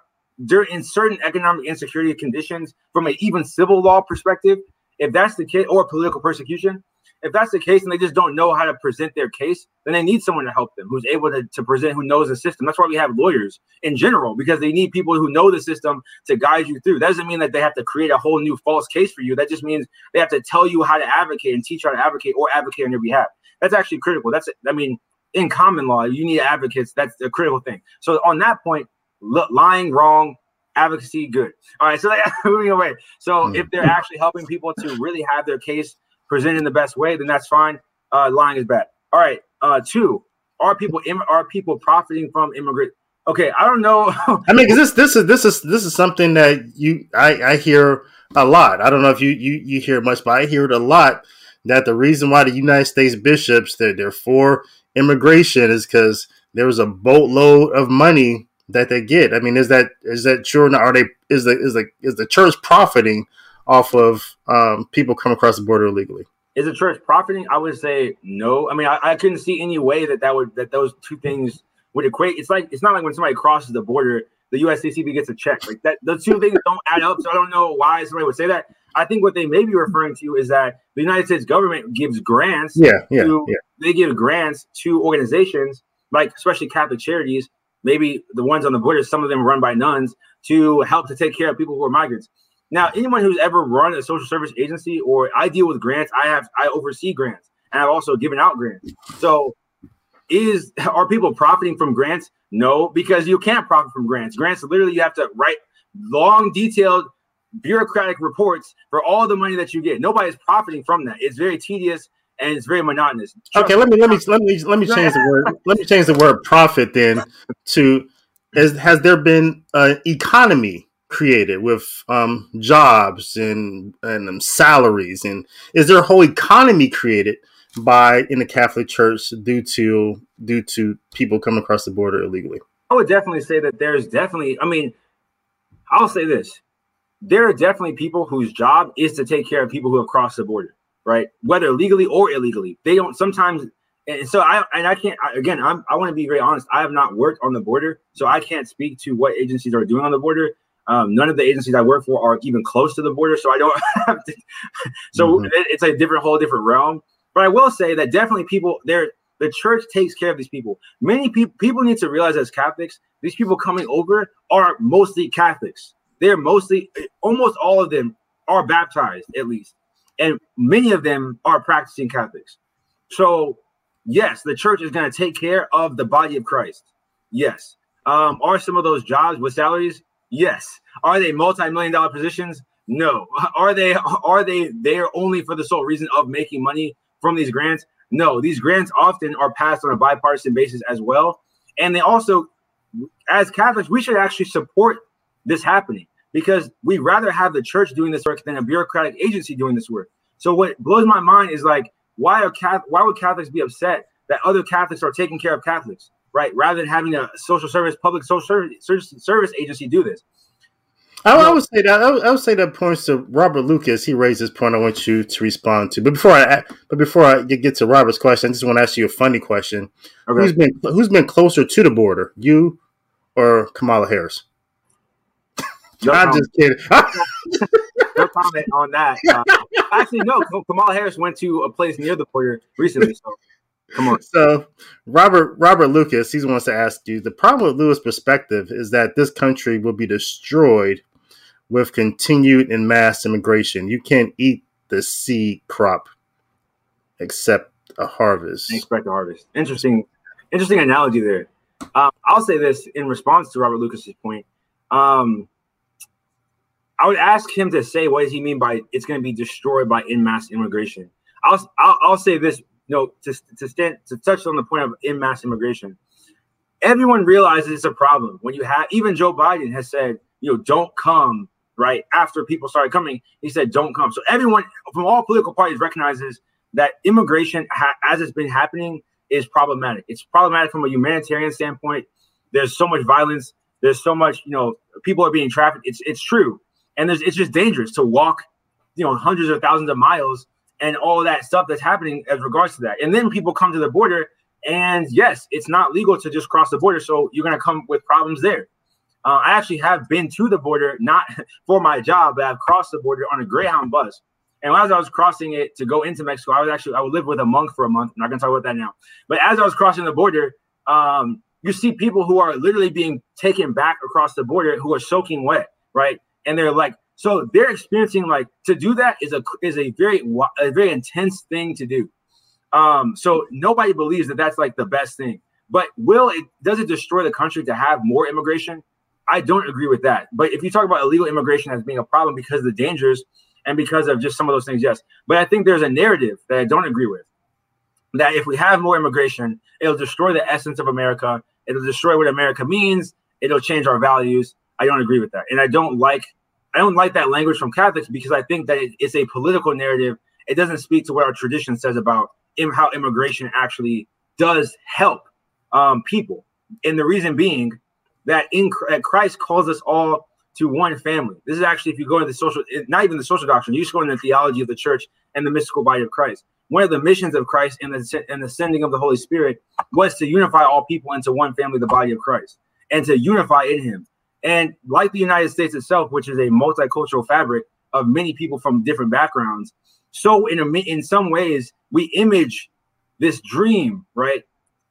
in certain economic insecurity conditions, from an even civil law perspective, if that's the case, or political persecution, if that's the case and they just don't know how to present their case, then they need someone to help them who's able to, to present, who knows the system. That's why we have lawyers in general, because they need people who know the system to guide you through. That doesn't mean that they have to create a whole new false case for you. That just means they have to tell you how to advocate and teach you how to advocate or advocate on your behalf. That's actually critical. That's, I mean, in common law, you need advocates. That's a critical thing. So on that point, lying, wrong, advocacy, good. All right, so moving away. So mm-hmm. if they're actually helping people to really have their case presented in the best way, then that's fine. Uh, lying is bad. All right. Uh, two, are people Im- are people profiting from immigrant? Okay, I don't know. I mean, this this is this is this is something that you I, I hear a lot. I don't know if you you you hear much, but I hear it a lot that the reason why the United States bishops they're, they're for immigration is because there was a boatload of money that they get. I mean, is that is that true? Or not? are they is the is the is the church profiting off of um, people come across the border illegally? Is the church profiting? I would say no. I mean, I, I couldn't see any way that that would that those two things would equate. It's like it's not like when somebody crosses the border, the USCCB gets a check. Like that, the two things don't add up. So I don't know why somebody would say that. I think what they may be referring to is that the United States government gives grants. Yeah, yeah, to, yeah. They give grants to organizations like especially Catholic charities maybe the ones on the border, some of them run by nuns to help to take care of people who are migrants. Now, anyone who's ever run a social service agency or I deal with grants, I have I oversee grants and I've also given out grants. So is are people profiting from grants? No, because you can't profit from grants. Grants literally you have to write long, detailed bureaucratic reports for all the money that you get. Nobody's profiting from that. It's very tedious and it's very monotonous. okay, let me let me let me let me change the word. Let me change the word profit then to is has there been an economy created with um, jobs and and um, salaries and is there a whole economy created by in the Catholic Church due to due to people coming across the border illegally? I would definitely say that there's definitely. I mean, I'll say this: there are definitely people whose job is to take care of people who have crossed the border, right? Whether legally or illegally. They don't sometimes and so I and I can't again. I'm, I want to be very honest. I have not worked on the border, so I can't speak to what agencies are doing on the border. Um, none of the agencies I work for are even close to the border, so I don't have to. So mm-hmm. it's a different, whole different realm. But I will say that definitely people there. The church takes care of these people. Many people people need to realize as Catholics, these people coming over are mostly Catholics. They're mostly, almost all of them are baptized at least, and many of them are practicing Catholics. So Yes, the church is going to take care of the body of Christ. Yes. Um, are some of those jobs with salaries? Yes. Are they multi-million dollar positions? No. Are they are they there only for the sole reason of making money from these grants? No. These grants often are passed on a bipartisan basis as well. And they also, as Catholics, we should actually support this happening because we'd rather have the church doing this work than a bureaucratic agency doing this work. So what blows my mind is like why are why would Catholics be upset that other Catholics are taking care of Catholics, right? Rather than having a social service, public social service, service agency do this. I, I, would say that I would, I would, say that points to Robert Lucas. He raised this point. I want you to respond to. But before I but before I get to Robert's question, I just want to ask you a funny question. Okay. Who's been who's been closer to the border, you or Kamala Harris? No I'm just kidding. no comment on that. Uh, actually, no. Kamala Harris went to a place near the border recently. So. So, Robert Robert Lucas, he wants to ask you: the problem with Louis' perspective is that this country will be destroyed with continued and mass immigration. You can't eat the seed crop except a harvest. Expect a harvest. Interesting, interesting analogy there. Um, I'll say this in response to Robert Lucas's point. Um, I would ask him to say what does he mean by it's going to be destroyed by in mass immigration. I'll, I'll, I'll say this, know, to to stand to touch on the point of in mass immigration. Everyone realizes it's a problem when you have even Joe Biden has said, you know, don't come right after people started coming. He said, don't come. So everyone from all political parties recognizes that immigration, ha- as it's been happening, is problematic. It's problematic from a humanitarian standpoint. There's so much violence. There's so much, you know, people are being trafficked. It's it's true and it's just dangerous to walk, you know, hundreds or thousands of miles and all that stuff that's happening as regards to that. And then people come to the border, and yes, it's not legal to just cross the border, so you're going to come with problems there. Uh, I actually have been to the border, not for my job, but I've crossed the border on a Greyhound bus. And as I was crossing it to go into Mexico, I was actually I would live with a monk for a month. I'm not going to talk about that now. But as I was crossing the border, um, you see people who are literally being taken back across the border who are soaking wet, right? and they're like so they're experiencing like to do that is a is a very a very intense thing to do. Um so nobody believes that that's like the best thing. But will it does it destroy the country to have more immigration? I don't agree with that. But if you talk about illegal immigration as being a problem because of the dangers and because of just some of those things yes. But i think there's a narrative that i don't agree with that if we have more immigration it'll destroy the essence of america. It'll destroy what america means. It'll change our values. I don't agree with that, and I don't like I don't like that language from Catholics because I think that it's a political narrative. It doesn't speak to what our tradition says about how immigration actually does help um, people, and the reason being that in Christ calls us all to one family. This is actually, if you go into the social, not even the social doctrine, you just go into the theology of the church and the mystical body of Christ. One of the missions of Christ and the, and the sending of the Holy Spirit was to unify all people into one family, the body of Christ, and to unify in Him. And like the United States itself, which is a multicultural fabric of many people from different backgrounds, so in a, in some ways we image this dream, right,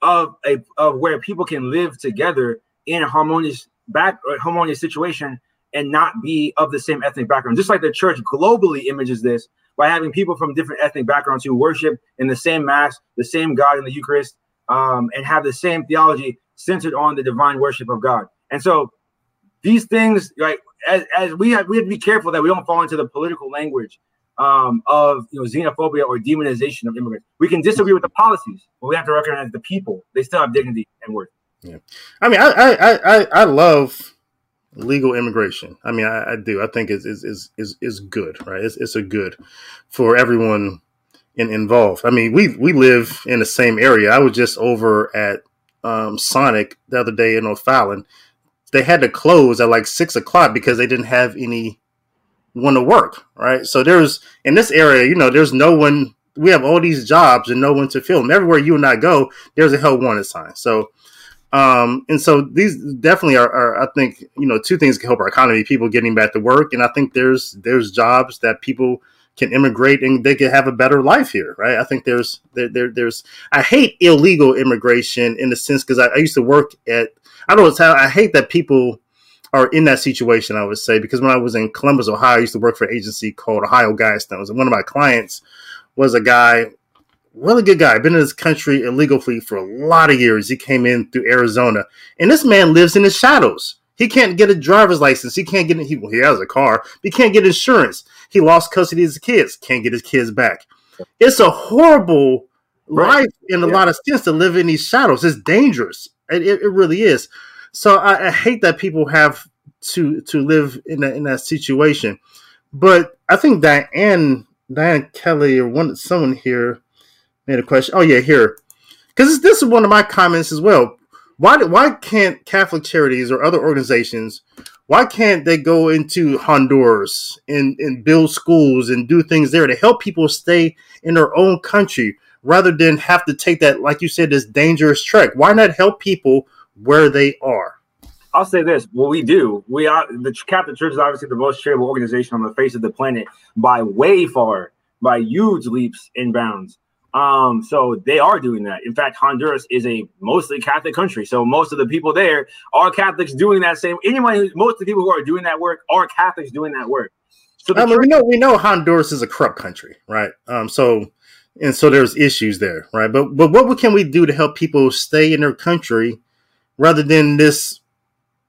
of a of where people can live together in a harmonious back harmonious situation and not be of the same ethnic background. Just like the church globally images this by having people from different ethnic backgrounds who worship in the same mass, the same God in the Eucharist, um, and have the same theology centered on the divine worship of God. And so these things, like as, as we have, we have to be careful that we don't fall into the political language um, of you know xenophobia or demonization of immigrants. We can disagree with the policies, but we have to recognize the people. They still have dignity and worth. Yeah, I mean, I I I, I love legal immigration. I mean, I, I do. I think it's is is is good, right? It's it's a good for everyone in, involved. I mean, we we live in the same area. I was just over at um, Sonic the other day in O'Fallon they had to close at like six o'clock because they didn't have any one to work, right? So there's in this area, you know, there's no one. We have all these jobs and no one to fill them. Everywhere you and I go, there's a help wanted sign. So, um, and so these definitely are, are, I think, you know, two things can help our economy: people getting back to work, and I think there's there's jobs that people can immigrate and they can have a better life here, right? I think there's there, there there's I hate illegal immigration in the sense because I, I, used to work at I don't know I hate that people are in that situation. I would say because when I was in Columbus, Ohio, I used to work for an agency called Ohio Guidestones, and one of my clients was a guy, really good guy, been in this country illegally for a lot of years. He came in through Arizona, and this man lives in the shadows. He can't get a driver's license. He can't get he, well, he has a car, but he can't get insurance. He lost custody of his kids, can't get his kids back. It's a horrible right. life in a yeah. lot of sense to live in these shadows. It's dangerous. It, it, it really is. So I, I, hate that people have to to live in that in that situation. But I think Diane Diane Kelly or one someone here made a question. Oh yeah, here because this is one of my comments as well. Why why can't Catholic charities or other organizations why can't they go into Honduras and, and build schools and do things there to help people stay in their own country rather than have to take that, like you said, this dangerous trek? Why not help people where they are? I'll say this: what we do, we are the Catholic Church is obviously the most charitable organization on the face of the planet by way far, by huge leaps and bounds. Um, so they are doing that. In fact, Honduras is a mostly Catholic country. So most of the people there are Catholics doing that same. Anyone who most of the people who are doing that work are Catholics doing that work. So I mean, church- we know we know Honduras is a corrupt country, right? Um, so and so there's issues there, right? But but what can we do to help people stay in their country rather than this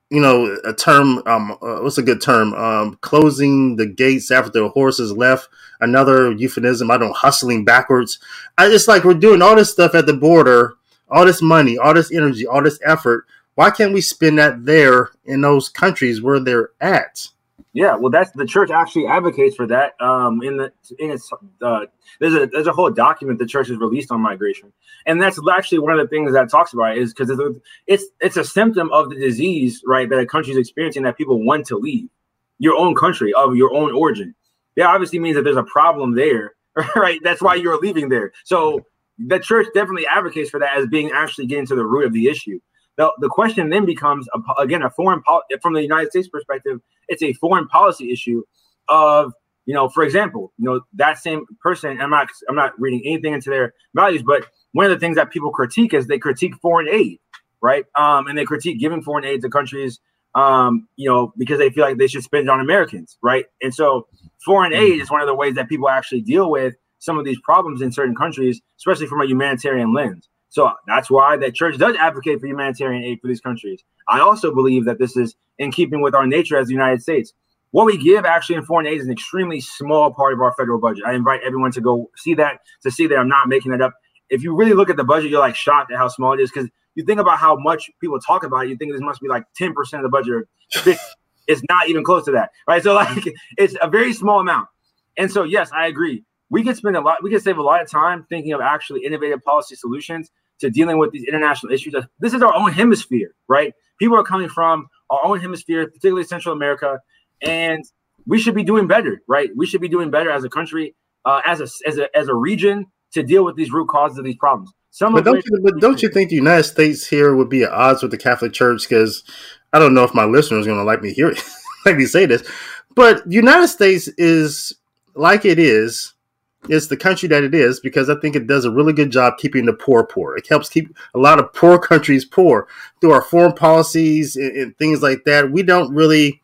you know, a term. Um, uh, what's a good term? Um, closing the gates after the horses left. Another euphemism. I don't hustling backwards. I just like we're doing all this stuff at the border, all this money, all this energy, all this effort. Why can't we spend that there in those countries where they're at? Yeah, well, that's the church actually advocates for that. Um, in the in its uh, there's a there's a whole document the church has released on migration, and that's actually one of the things that talks about it is because it's, it's it's a symptom of the disease, right, that a country is experiencing that people want to leave your own country of your own origin. That obviously means that there's a problem there, right? That's why you're leaving there. So the church definitely advocates for that as being actually getting to the root of the issue. The, the question then becomes again a foreign pol- from the United States perspective, it's a foreign policy issue of you know, for example, you know that same person. I'm not I'm not reading anything into their values, but one of the things that people critique is they critique foreign aid, right? Um, and they critique giving foreign aid to countries, um, you know, because they feel like they should spend it on Americans, right? And so foreign aid is one of the ways that people actually deal with some of these problems in certain countries, especially from a humanitarian lens. So that's why the church does advocate for humanitarian aid for these countries. I also believe that this is in keeping with our nature as the United States. What we give actually in foreign aid is an extremely small part of our federal budget. I invite everyone to go see that to see that I'm not making it up. If you really look at the budget, you're like shocked at how small it is because you think about how much people talk about it. You think this must be like 10% of the budget. it's not even close to that, right? So like it's a very small amount. And so yes, I agree we could spend a lot, we could save a lot of time thinking of actually innovative policy solutions to dealing with these international issues. This is our own hemisphere, right? People are coming from our own hemisphere, particularly Central America, and we should be doing better, right? We should be doing better as a country, uh, as a as a as a region to deal with these root causes of these problems. Some but don't you, but don't you think the United States here would be at odds with the Catholic Church? Because I don't know if my listeners are going to like me hear like me say this, but the United States is like it is it's the country that it is because I think it does a really good job keeping the poor poor. It helps keep a lot of poor countries poor through our foreign policies and, and things like that. We don't really,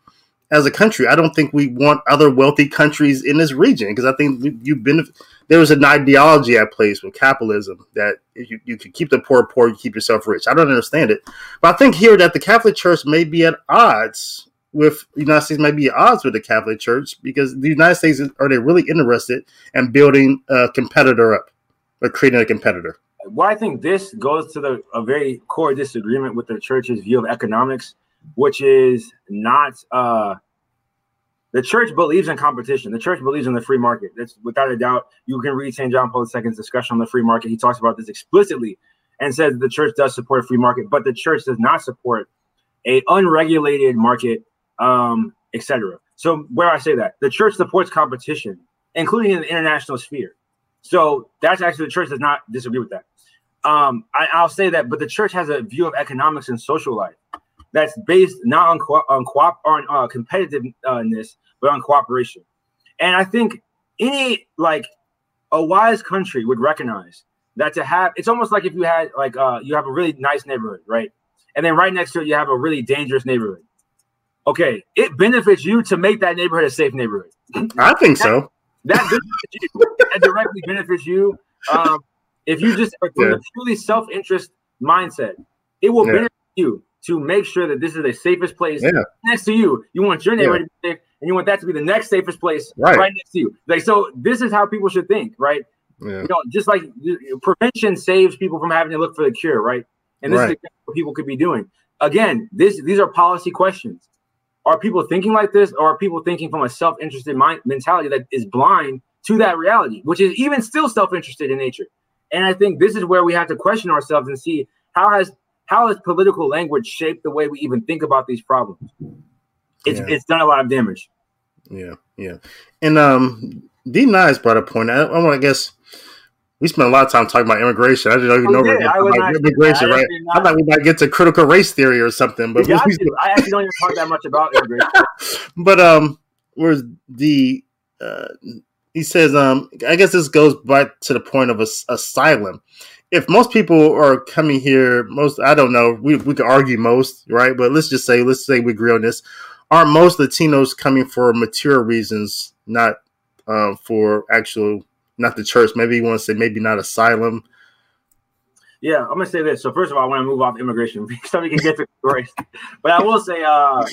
as a country, I don't think we want other wealthy countries in this region because I think you've been there was an ideology at place with capitalism that you, you can keep the poor poor, you keep yourself rich. I don't understand it, but I think here that the Catholic Church may be at odds with the United States might be at odds with the Catholic Church because the United States are they really interested in building a competitor up or creating a competitor? Well, I think this goes to the a very core disagreement with the church's view of economics, which is not uh, the church believes in competition. The church believes in the free market. That's without a doubt. You can read St. John Paul II's discussion on the free market. He talks about this explicitly and says the church does support a free market, but the church does not support a unregulated market, um, etc. So where I say that the church supports competition, including in the international sphere. So that's actually the church does not disagree with that. Um, I, will say that, but the church has a view of economics and social life that's based not on co- on, co- on uh, competitiveness, but on cooperation. And I think any like a wise country would recognize that to have it's almost like if you had like uh you have a really nice neighborhood, right? And then right next to it you have a really dangerous neighborhood. Okay, it benefits you to make that neighborhood a safe neighborhood. I think that, so. That, you, that directly benefits you. Um, if you just from yeah. a truly self-interest mindset, it will yeah. benefit you to make sure that this is the safest place yeah. next to you. You want your neighborhood to be safe, and you want that to be the next safest place right. right next to you. Like so, this is how people should think, right? Yeah. You know, just like prevention saves people from having to look for the cure, right? And this right. is what people could be doing. Again, this these are policy questions. Are people thinking like this, or are people thinking from a self-interested mind mentality that is blind to that reality, which is even still self-interested in nature? And I think this is where we have to question ourselves and see how has how has political language shaped the way we even think about these problems? It's yeah. it's done a lot of damage. Yeah, yeah. And um D Nice brought a point. I, I want to guess we spent a lot of time talking about immigration. I didn't even know, oh, yeah, about immigration, right? I thought we might get to critical race theory or something, but yeah, we, I, actually, don't even talk that much about immigration. but um, where's the uh, he says um, I guess this goes back to the point of a, asylum. If most people are coming here, most I don't know, we we could argue most, right? But let's just say let's say we agree on this. Aren't most Latinos coming for material reasons, not uh, for actual not the church. Maybe you want to say maybe not asylum. Yeah, I'm gonna say this. So first of all, I want to move off immigration so we can get to grace. but I will say, uh,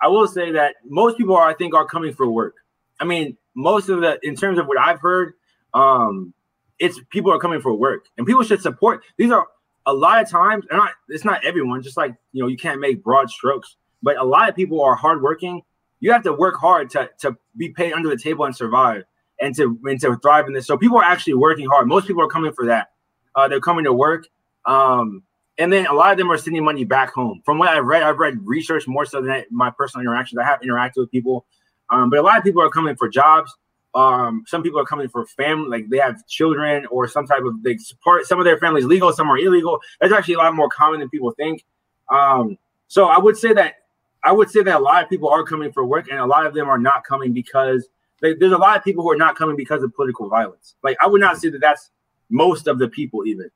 I will say that most people are, I think, are coming for work. I mean, most of the, in terms of what I've heard, um, it's people are coming for work, and people should support. These are a lot of times, and not, it's not everyone. Just like you know, you can't make broad strokes, but a lot of people are hardworking. You have to work hard to to be paid under the table and survive and to and to thrive in this. So people are actually working hard. Most people are coming for that. Uh, they're coming to work. Um, and then a lot of them are sending money back home. From what I've read, I've read research more so than my personal interactions. I have interacted with people, um, but a lot of people are coming for jobs. Um, some people are coming for family, like they have children or some type of they support. Some of their families legal, some are illegal. That's actually a lot more common than people think. Um, so I would say that I would say that a lot of people are coming for work, and a lot of them are not coming because there's a lot of people who are not coming because of political violence. Like I would not say that that's most of the people. Even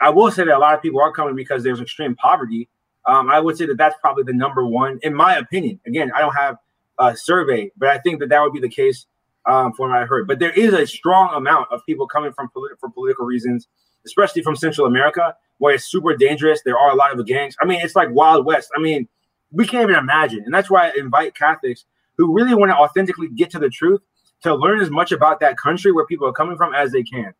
I will say that a lot of people are coming because there's extreme poverty. Um, I would say that that's probably the number one, in my opinion. Again, I don't have a survey, but I think that that would be the case um, from what I heard. But there is a strong amount of people coming from politi- for political reasons, especially from Central America, where it's super dangerous. There are a lot of gangs. I mean, it's like Wild West. I mean, we can't even imagine, and that's why I invite Catholics who really want to authentically get to the truth to learn as much about that country where people are coming from as they can.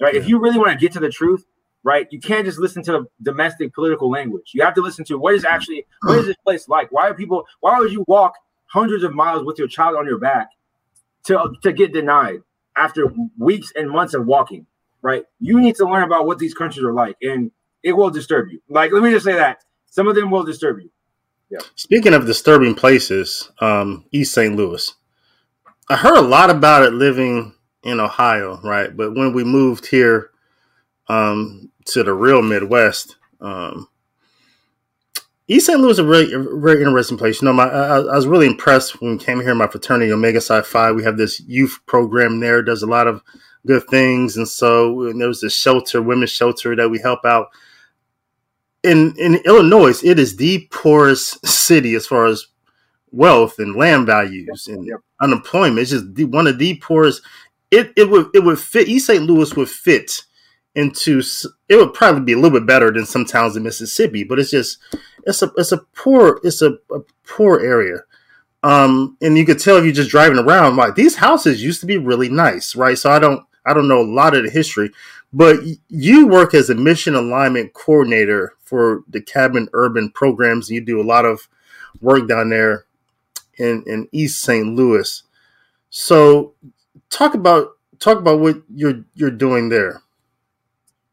Right? Yeah. If you really want to get to the truth, right, you can't just listen to the domestic political language. You have to listen to what is actually what is this place like? Why are people? Why would you walk hundreds of miles with your child on your back to to get denied after weeks and months of walking? Right? You need to learn about what these countries are like, and it will disturb you. Like, let me just say that some of them will disturb you. Yeah. Speaking of disturbing places, um, East St. Louis. I heard a lot about it living in Ohio, right? But when we moved here um, to the real Midwest, um, East St. Louis is a really very interesting place. You know, my I, I, was really impressed when we came here. My fraternity, Omega Psi Phi, we have this youth program there. Does a lot of good things, and so and there was a shelter, women's shelter that we help out. In in Illinois, it is the poorest city as far as wealth and land values and yep. unemployment. It's just the, one of the poorest. It it would it would fit. East St. Louis would fit into. It would probably be a little bit better than some towns in Mississippi, but it's just it's a it's a poor it's a, a poor area. Um, and you could tell if you're just driving around, like these houses used to be really nice, right? So I don't I don't know a lot of the history, but you work as a mission alignment coordinator for the Catholic Urban Programs. You do a lot of work down there in, in East St. Louis. So talk about talk about what you're you're doing there.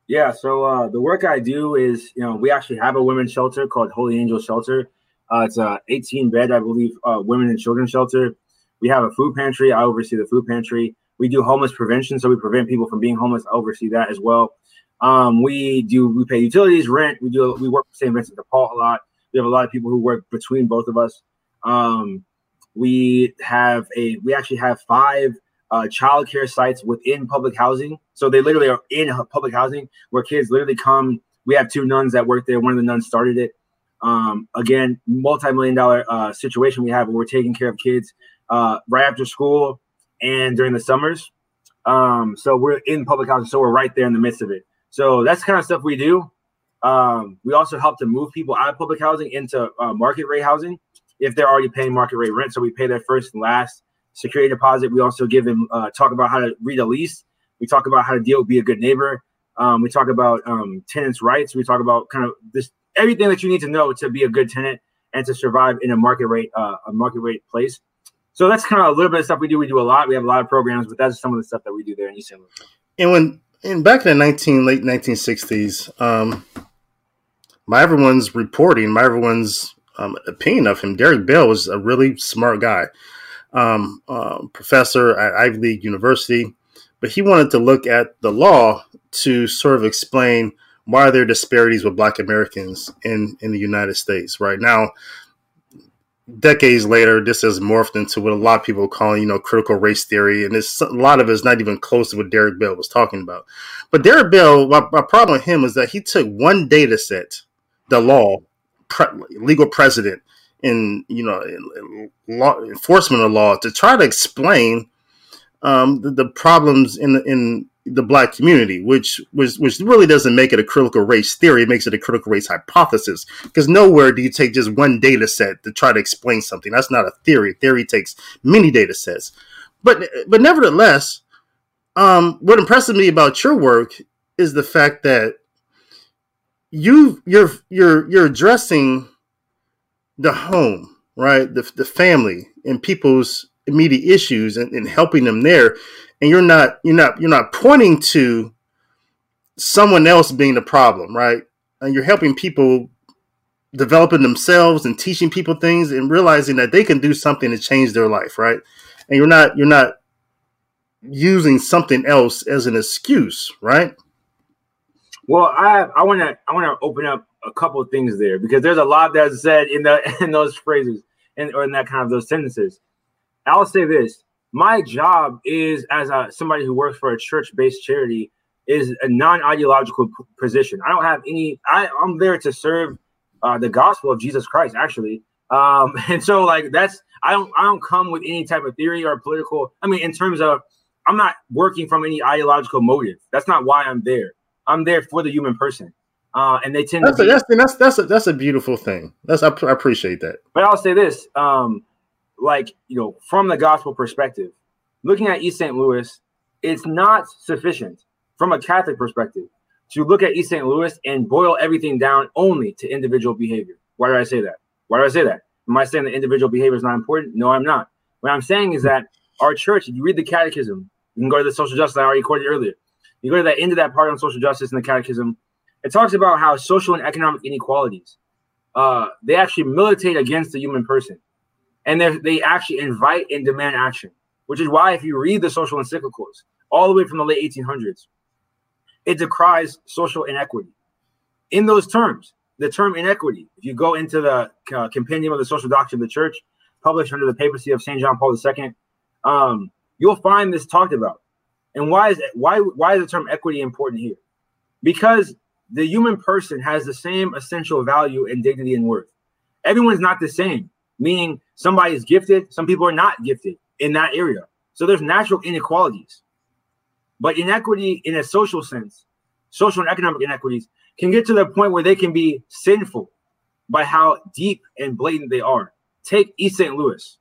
Yeah, so uh, the work I do is, you know, we actually have a women's shelter called Holy Angel Shelter. Uh, it's a 18 bed, I believe, uh, women and children shelter. We have a food pantry. I oversee the food pantry. We do homeless prevention, so we prevent people from being homeless. I oversee that as well. Um, we do we pay utilities, rent. We do we work with St. Vincent de Paul a lot. We have a lot of people who work between both of us. Um, we have a we actually have five uh, child care sites within public housing. So they literally are in public housing where kids literally come. We have two nuns that work there. One of the nuns started it. Um, again, multi-million dollar uh, situation we have where we're taking care of kids uh, right after school and during the summers. Um, so we're in public housing, so we're right there in the midst of it. So that's kind of stuff we do. Um, we also help to move people out of public housing into uh, market rate housing if they're already paying market rate rent. So we pay their first and last security deposit. We also give them uh, talk about how to read a lease. We talk about how to deal, be a good neighbor. Um, we talk about um, tenants' rights. We talk about kind of this everything that you need to know to be a good tenant and to survive in a market rate uh, a market rate place. So that's kind of a little bit of stuff we do. We do a lot. We have a lot of programs, but that's some of the stuff that we do there in East. And when in back in the nineteen late nineteen sixties, um, my everyone's reporting, my everyone's um, opinion of him, Derek Bell was a really smart guy, um, uh, professor at Ivy League University, but he wanted to look at the law to sort of explain why there are disparities with Black Americans in in the United States right now decades later, this has morphed into what a lot of people call, you know, critical race theory, and it's a lot of it's not even close to what Derek Bell was talking about. But Derek Bell, my, my problem with him is that he took one data set, the law, pre, legal precedent, in you know, in, in law enforcement of law, to try to explain um, the, the, problems in in the black community, which which which really doesn't make it a critical race theory. It makes it a critical race hypothesis. Because nowhere do you take just one data set to try to explain something. That's not a theory. Theory takes many data sets. But but nevertheless, um, what impresses me about your work is the fact that you you're you're you're addressing the home, right? The the family and people's immediate issues and, and helping them there and you're not you're not you're not pointing to someone else being the problem, right? And you're helping people developing themselves and teaching people things and realizing that they can do something to change their life, right? And you're not you're not using something else as an excuse, right? Well, I I want to I want to open up a couple of things there because there's a lot that's said in the in those phrases and or in that kind of those sentences. I'll say this: my job is as a somebody who works for a church-based charity is a non-ideological p- position. I don't have any. I, I'm there to serve uh, the gospel of Jesus Christ, actually. Um, and so, like that's I don't I don't come with any type of theory or political. I mean, in terms of I'm not working from any ideological motive. That's not why I'm there. I'm there for the human person. Uh, and they tend that's to. Be, a, that's that's that's a, that's a beautiful thing. That's I, I appreciate that. But I'll say this: um, like you know from the gospel perspective looking at east st louis it's not sufficient from a catholic perspective to look at east st louis and boil everything down only to individual behavior why do i say that why do i say that am i saying that individual behavior is not important no i'm not what i'm saying is that our church if you read the catechism you can go to the social justice i already quoted earlier you go to that of that part on social justice in the catechism it talks about how social and economic inequalities uh, they actually militate against the human person and they actually invite and demand action, which is why if you read the social encyclicals all the way from the late 1800s, it decries social inequity. In those terms, the term inequity, if you go into the uh, compendium of the social doctrine of the church, published under the papacy of St. John Paul II, um, you'll find this talked about. And why is why why is the term equity important here? Because the human person has the same essential value and dignity and worth. Everyone's not the same meaning somebody is gifted, some people are not gifted in that area. So there's natural inequalities. But inequity in a social sense, social and economic inequities, can get to the point where they can be sinful by how deep and blatant they are. Take East St. Louis.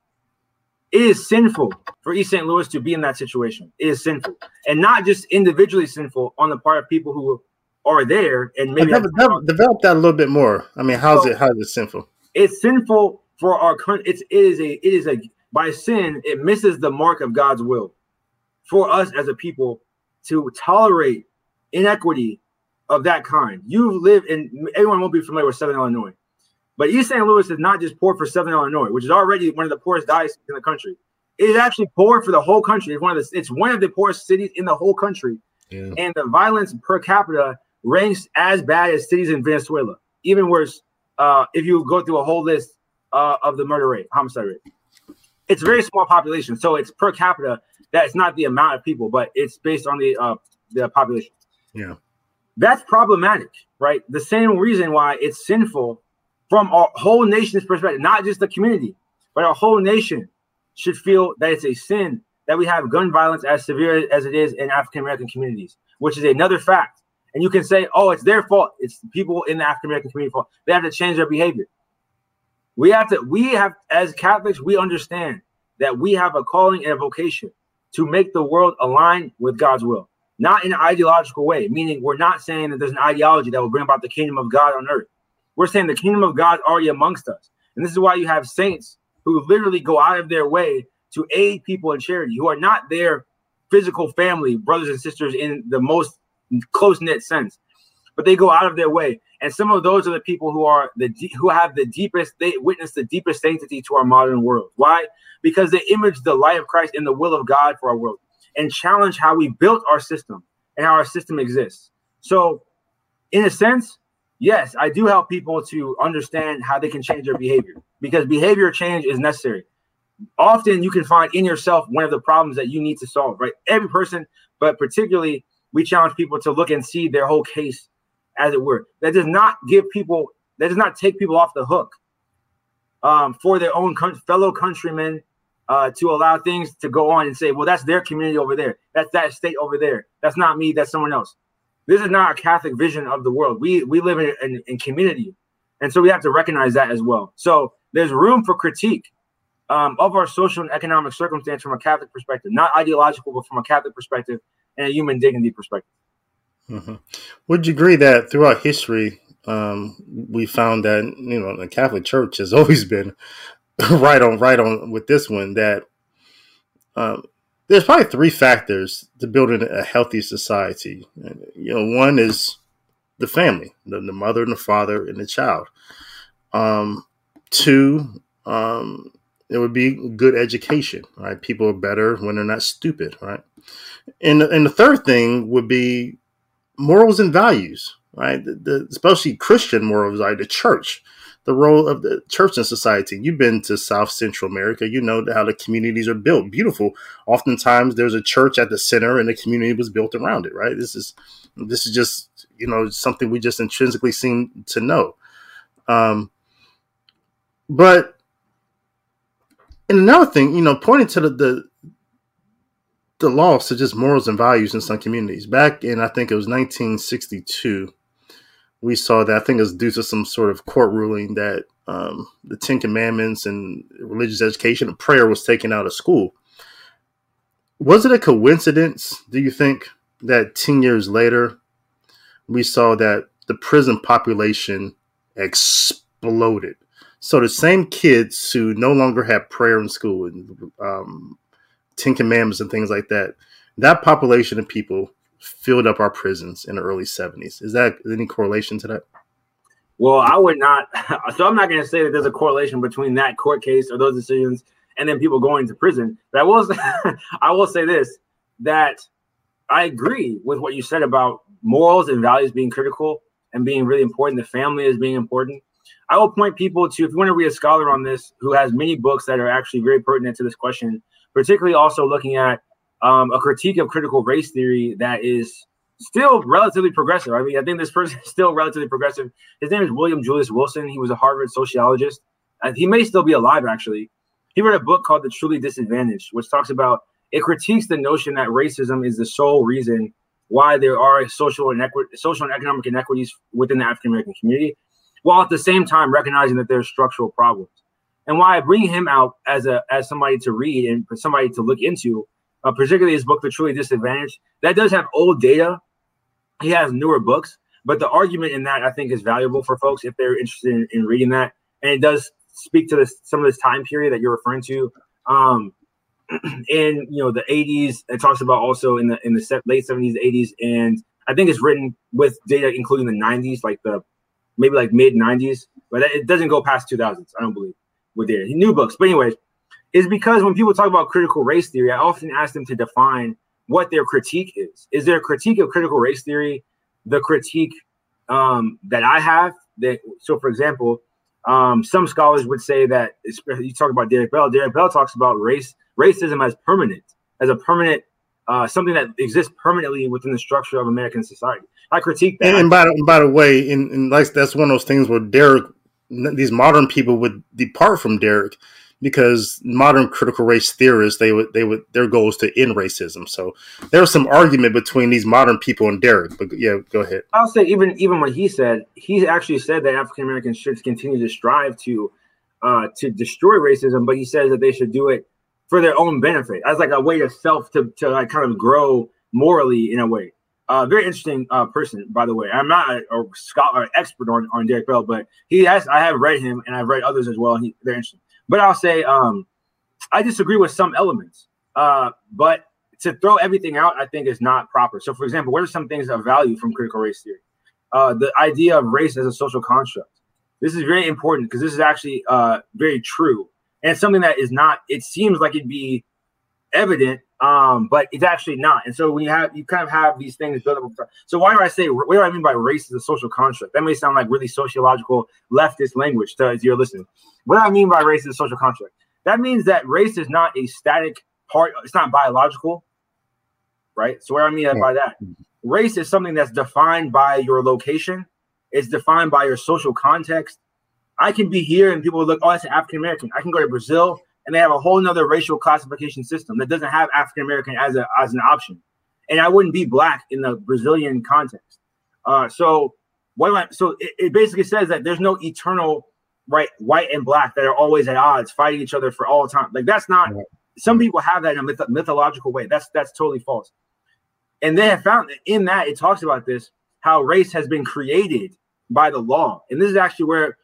It is sinful for East St. Louis to be in that situation. It is sinful. And not just individually sinful on the part of people who are there and maybe develop, develop that a little bit more. I mean, how's so, it how's it sinful? It's sinful for our country. It's it is a it is a by sin it misses the mark of God's will for us as a people to tolerate inequity of that kind. You live in everyone won't be familiar with Southern Illinois. But East St. Louis is not just poor for Southern Illinois, which is already one of the poorest dioceses in the country. It is actually poor for the whole country. It's one of the it's one of the poorest cities in the whole country. Yeah. And the violence per capita ranks as bad as cities in Venezuela. Even worse, uh, if you go through a whole list uh, of the murder rate, homicide rate. It's a very small population, so it's per capita. That's not the amount of people, but it's based on the uh, the population. Yeah, that's problematic, right? The same reason why it's sinful from a whole nation's perspective, not just the community, but a whole nation should feel that it's a sin that we have gun violence as severe as it is in African American communities, which is another fact. And you can say, oh, it's their fault. It's people in the African American community fault. They have to change their behavior. We have to, we have, as Catholics, we understand that we have a calling and a vocation to make the world align with God's will, not in an ideological way, meaning we're not saying that there's an ideology that will bring about the kingdom of God on earth. We're saying the kingdom of God already amongst us. And this is why you have saints who literally go out of their way to aid people in charity who are not their physical family, brothers and sisters in the most close knit sense, but they go out of their way. And some of those are the people who are the who have the deepest they witness the deepest sanctity to our modern world. Why? Because they image the light of Christ and the will of God for our world and challenge how we built our system and how our system exists. So, in a sense, yes, I do help people to understand how they can change their behavior because behavior change is necessary. Often you can find in yourself one of the problems that you need to solve, right? Every person, but particularly we challenge people to look and see their whole case as it were. That does not give people, that does not take people off the hook um, for their own con- fellow countrymen uh, to allow things to go on and say, well, that's their community over there. That's that state over there. That's not me. That's someone else. This is not a Catholic vision of the world. We we live in, in, in community, and so we have to recognize that as well. So there's room for critique um, of our social and economic circumstance from a Catholic perspective, not ideological, but from a Catholic perspective and a human dignity perspective. Mm-hmm. Would you agree that throughout history, um, we found that you know the Catholic Church has always been right on, right on with this one. That um, there's probably three factors to building a healthy society. You know, one is the family, the, the mother and the father and the child. Um, two, um, it would be good education, right? People are better when they're not stupid, right? And and the third thing would be morals and values, right? The, the, especially Christian morals, like the church, the role of the church in society. You've been to South Central America, you know how the communities are built. Beautiful. Oftentimes, there's a church at the center, and the community was built around it. Right. This is this is just you know something we just intrinsically seem to know. Um, but and another thing, you know, pointing to the, the the loss of just morals and values in some communities. Back in, I think it was 1962, we saw that. I think it was due to some sort of court ruling that um, the Ten Commandments and religious education and prayer was taken out of school. Was it a coincidence, do you think, that 10 years later, we saw that the prison population exploded? So the same kids who no longer have prayer in school and um, Ten Commandments and things like that. That population of people filled up our prisons in the early 70s. Is that any correlation to that? Well, I would not. So I'm not going to say that there's a correlation between that court case or those decisions and then people going to prison. But I will, I will say this: that I agree with what you said about morals and values being critical and being really important. The family is being important. I will point people to if you want to read a scholar on this who has many books that are actually very pertinent to this question particularly also looking at um, a critique of critical race theory that is still relatively progressive. I mean, I think this person is still relatively progressive. His name is William Julius Wilson. He was a Harvard sociologist. and he may still be alive, actually. He wrote a book called The Truly Disadvantaged, which talks about it critiques the notion that racism is the sole reason why there are social and social and economic inequities within the African American community, while at the same time recognizing that there are structural problems and why I bring him out as a as somebody to read and for somebody to look into, uh, particularly his book, The Truly Disadvantaged. That does have old data. He has newer books, but the argument in that I think is valuable for folks if they're interested in, in reading that, and it does speak to this some of this time period that you're referring to. Um, in you know the 80s, it talks about also in the in the late 70s, 80s, and I think it's written with data including the 90s, like the maybe like mid 90s but it doesn't go past 2000s. I don't believe with it. New books, but anyways, is because when people talk about critical race theory, I often ask them to define what their critique is. Is their critique of critical race theory the critique um, that I have? That so, for example, um, some scholars would say that you talk about Derek Bell. Derek Bell talks about race racism as permanent, as a permanent uh, something that exists permanently within the structure of American society. I critique that. And, and by, by the way, in, in like that's one of those things where Derek, these modern people would depart from Derek because modern critical race theorists they would they would their goal is to end racism. So there's some argument between these modern people and Derek. But yeah, go ahead. I'll say even even what he said, he actually said that African Americans should continue to strive to uh, to destroy racism, but he says that they should do it for their own benefit as like a way to self to to like kind of grow morally in a way. Uh, very interesting uh, person, by the way. I'm not a, a scholar expert on, on Derek Bell, but he has. I have read him, and I've read others as well. He, they're interesting. But I'll say um, I disagree with some elements. Uh, but to throw everything out, I think is not proper. So, for example, what are some things of value from critical race theory? Uh, the idea of race as a social construct. This is very important because this is actually uh, very true, and something that is not. It seems like it'd be evident, um, but it's actually not. And so when you have you kind of have these things built up. So why do I say what do I mean by race is a social construct? That may sound like really sociological leftist language to as you're listening. What do I mean by race is a social construct? That means that race is not a static part. It's not biological, right? So what do I mean by that? Race is something that's defined by your location. It's defined by your social context. I can be here and people look, oh, that's an African American. I can go to Brazil and they have a whole nother racial classification system that doesn't have African American as a as an option. And I wouldn't be black in the Brazilian context. Uh, so what I, so it, it basically says that there's no eternal right white and black that are always at odds fighting each other for all time. Like that's not right. some people have that in a myth- mythological way. That's that's totally false. And they have found that in that it talks about this how race has been created by the law. And this is actually where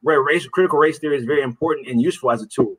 where race critical race theory is very important and useful as a tool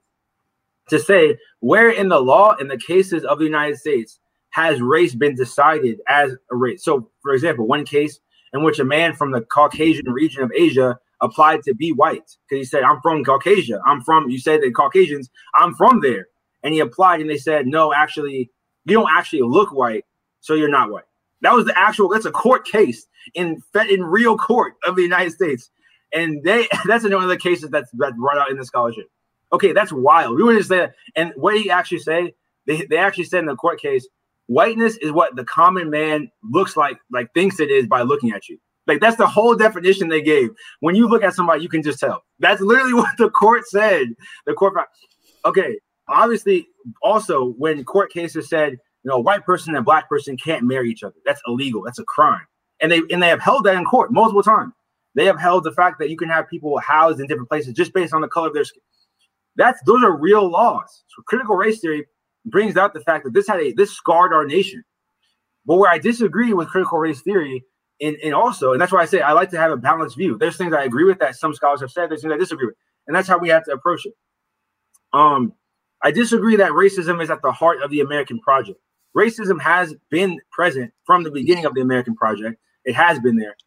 to say where in the law in the cases of the United States has race been decided as a race. So, for example, one case in which a man from the Caucasian region of Asia applied to be white because he said, I'm from Caucasia. I'm from, you said the Caucasians, I'm from there. And he applied and they said, no, actually, you don't actually look white, so you're not white. That was the actual, that's a court case in in real court of the United States. And they that's another of the cases that's that brought out in the scholarship. Okay, that's wild. We were just there. And what he actually say, they, they actually said in the court case, whiteness is what the common man looks like, like thinks it is by looking at you. Like that's the whole definition they gave. When you look at somebody, you can just tell. That's literally what the court said. The court, okay. Obviously, also when court cases said, you know, white person and black person can't marry each other. That's illegal. That's a crime. And they and they have held that in court multiple times. They have held the fact that you can have people housed in different places just based on the color of their skin. That's those are real laws. So critical race theory brings out the fact that this had a this scarred our nation. But where I disagree with critical race theory, and, and also, and that's why I say I like to have a balanced view. There's things I agree with that some scholars have said, there's things I disagree with. And that's how we have to approach it. Um, I disagree that racism is at the heart of the American project. Racism has been present from the beginning of the American project. It has been there,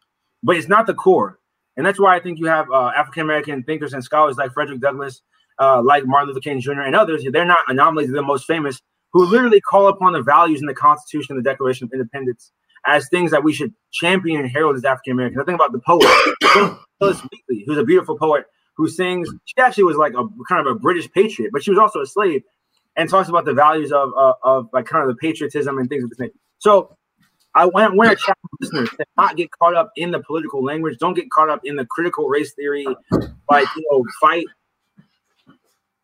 but it's not the core. And that's why I think you have uh, African American thinkers and scholars like Frederick Douglass uh, like Martin Luther King Jr. and others, they're not anomalies, they're the most famous, who literally call upon the values in the Constitution and the Declaration of Independence as things that we should champion and herald as African Americans. I think about the poet, Phillis Wheatley, who's a beautiful poet who sings, she actually was like a kind of a British patriot, but she was also a slave and talks about the values of, uh, of like kind of the patriotism and things of this nature. So I want to challenge listeners to not get caught up in the political language. Don't get caught up in the critical race theory, like you know, fight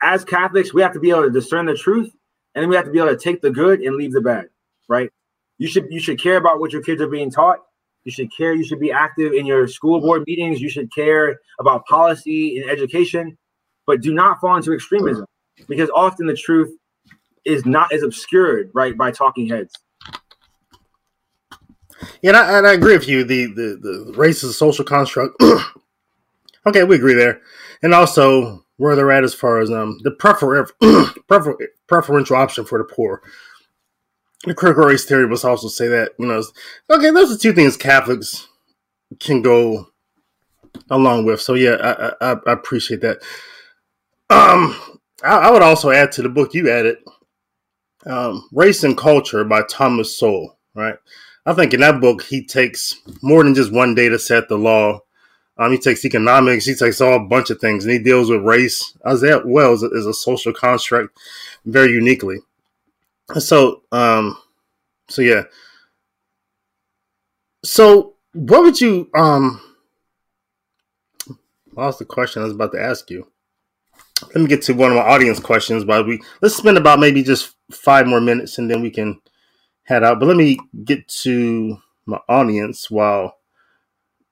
as Catholics, we have to be able to discern the truth, and then we have to be able to take the good and leave the bad. Right? You should you should care about what your kids are being taught. You should care. You should be active in your school board meetings. You should care about policy and education, but do not fall into extremism because often the truth is not as obscured right by talking heads. Yeah, and I, and I agree with you. The, the the race is a social construct. okay, we agree there, and also where they're at as far as um the prefer, prefer preferential option for the poor. The critical race theory was also say that you know okay, those are two things Catholics can go along with. So yeah, I, I, I appreciate that. Um, I, I, would also add to the book you added, um, "Race and Culture" by Thomas Sowell. Right, I think in that book he takes more than just one data set, the law. Um, he takes economics, he takes all a bunch of things, and he deals with race as well as a, social construct very uniquely. So, um, so yeah. So, what would you um? Lost the question I was about to ask you. Let me get to one of my audience questions, but we let's spend about maybe just five more minutes and then we can head out. But let me get to my audience while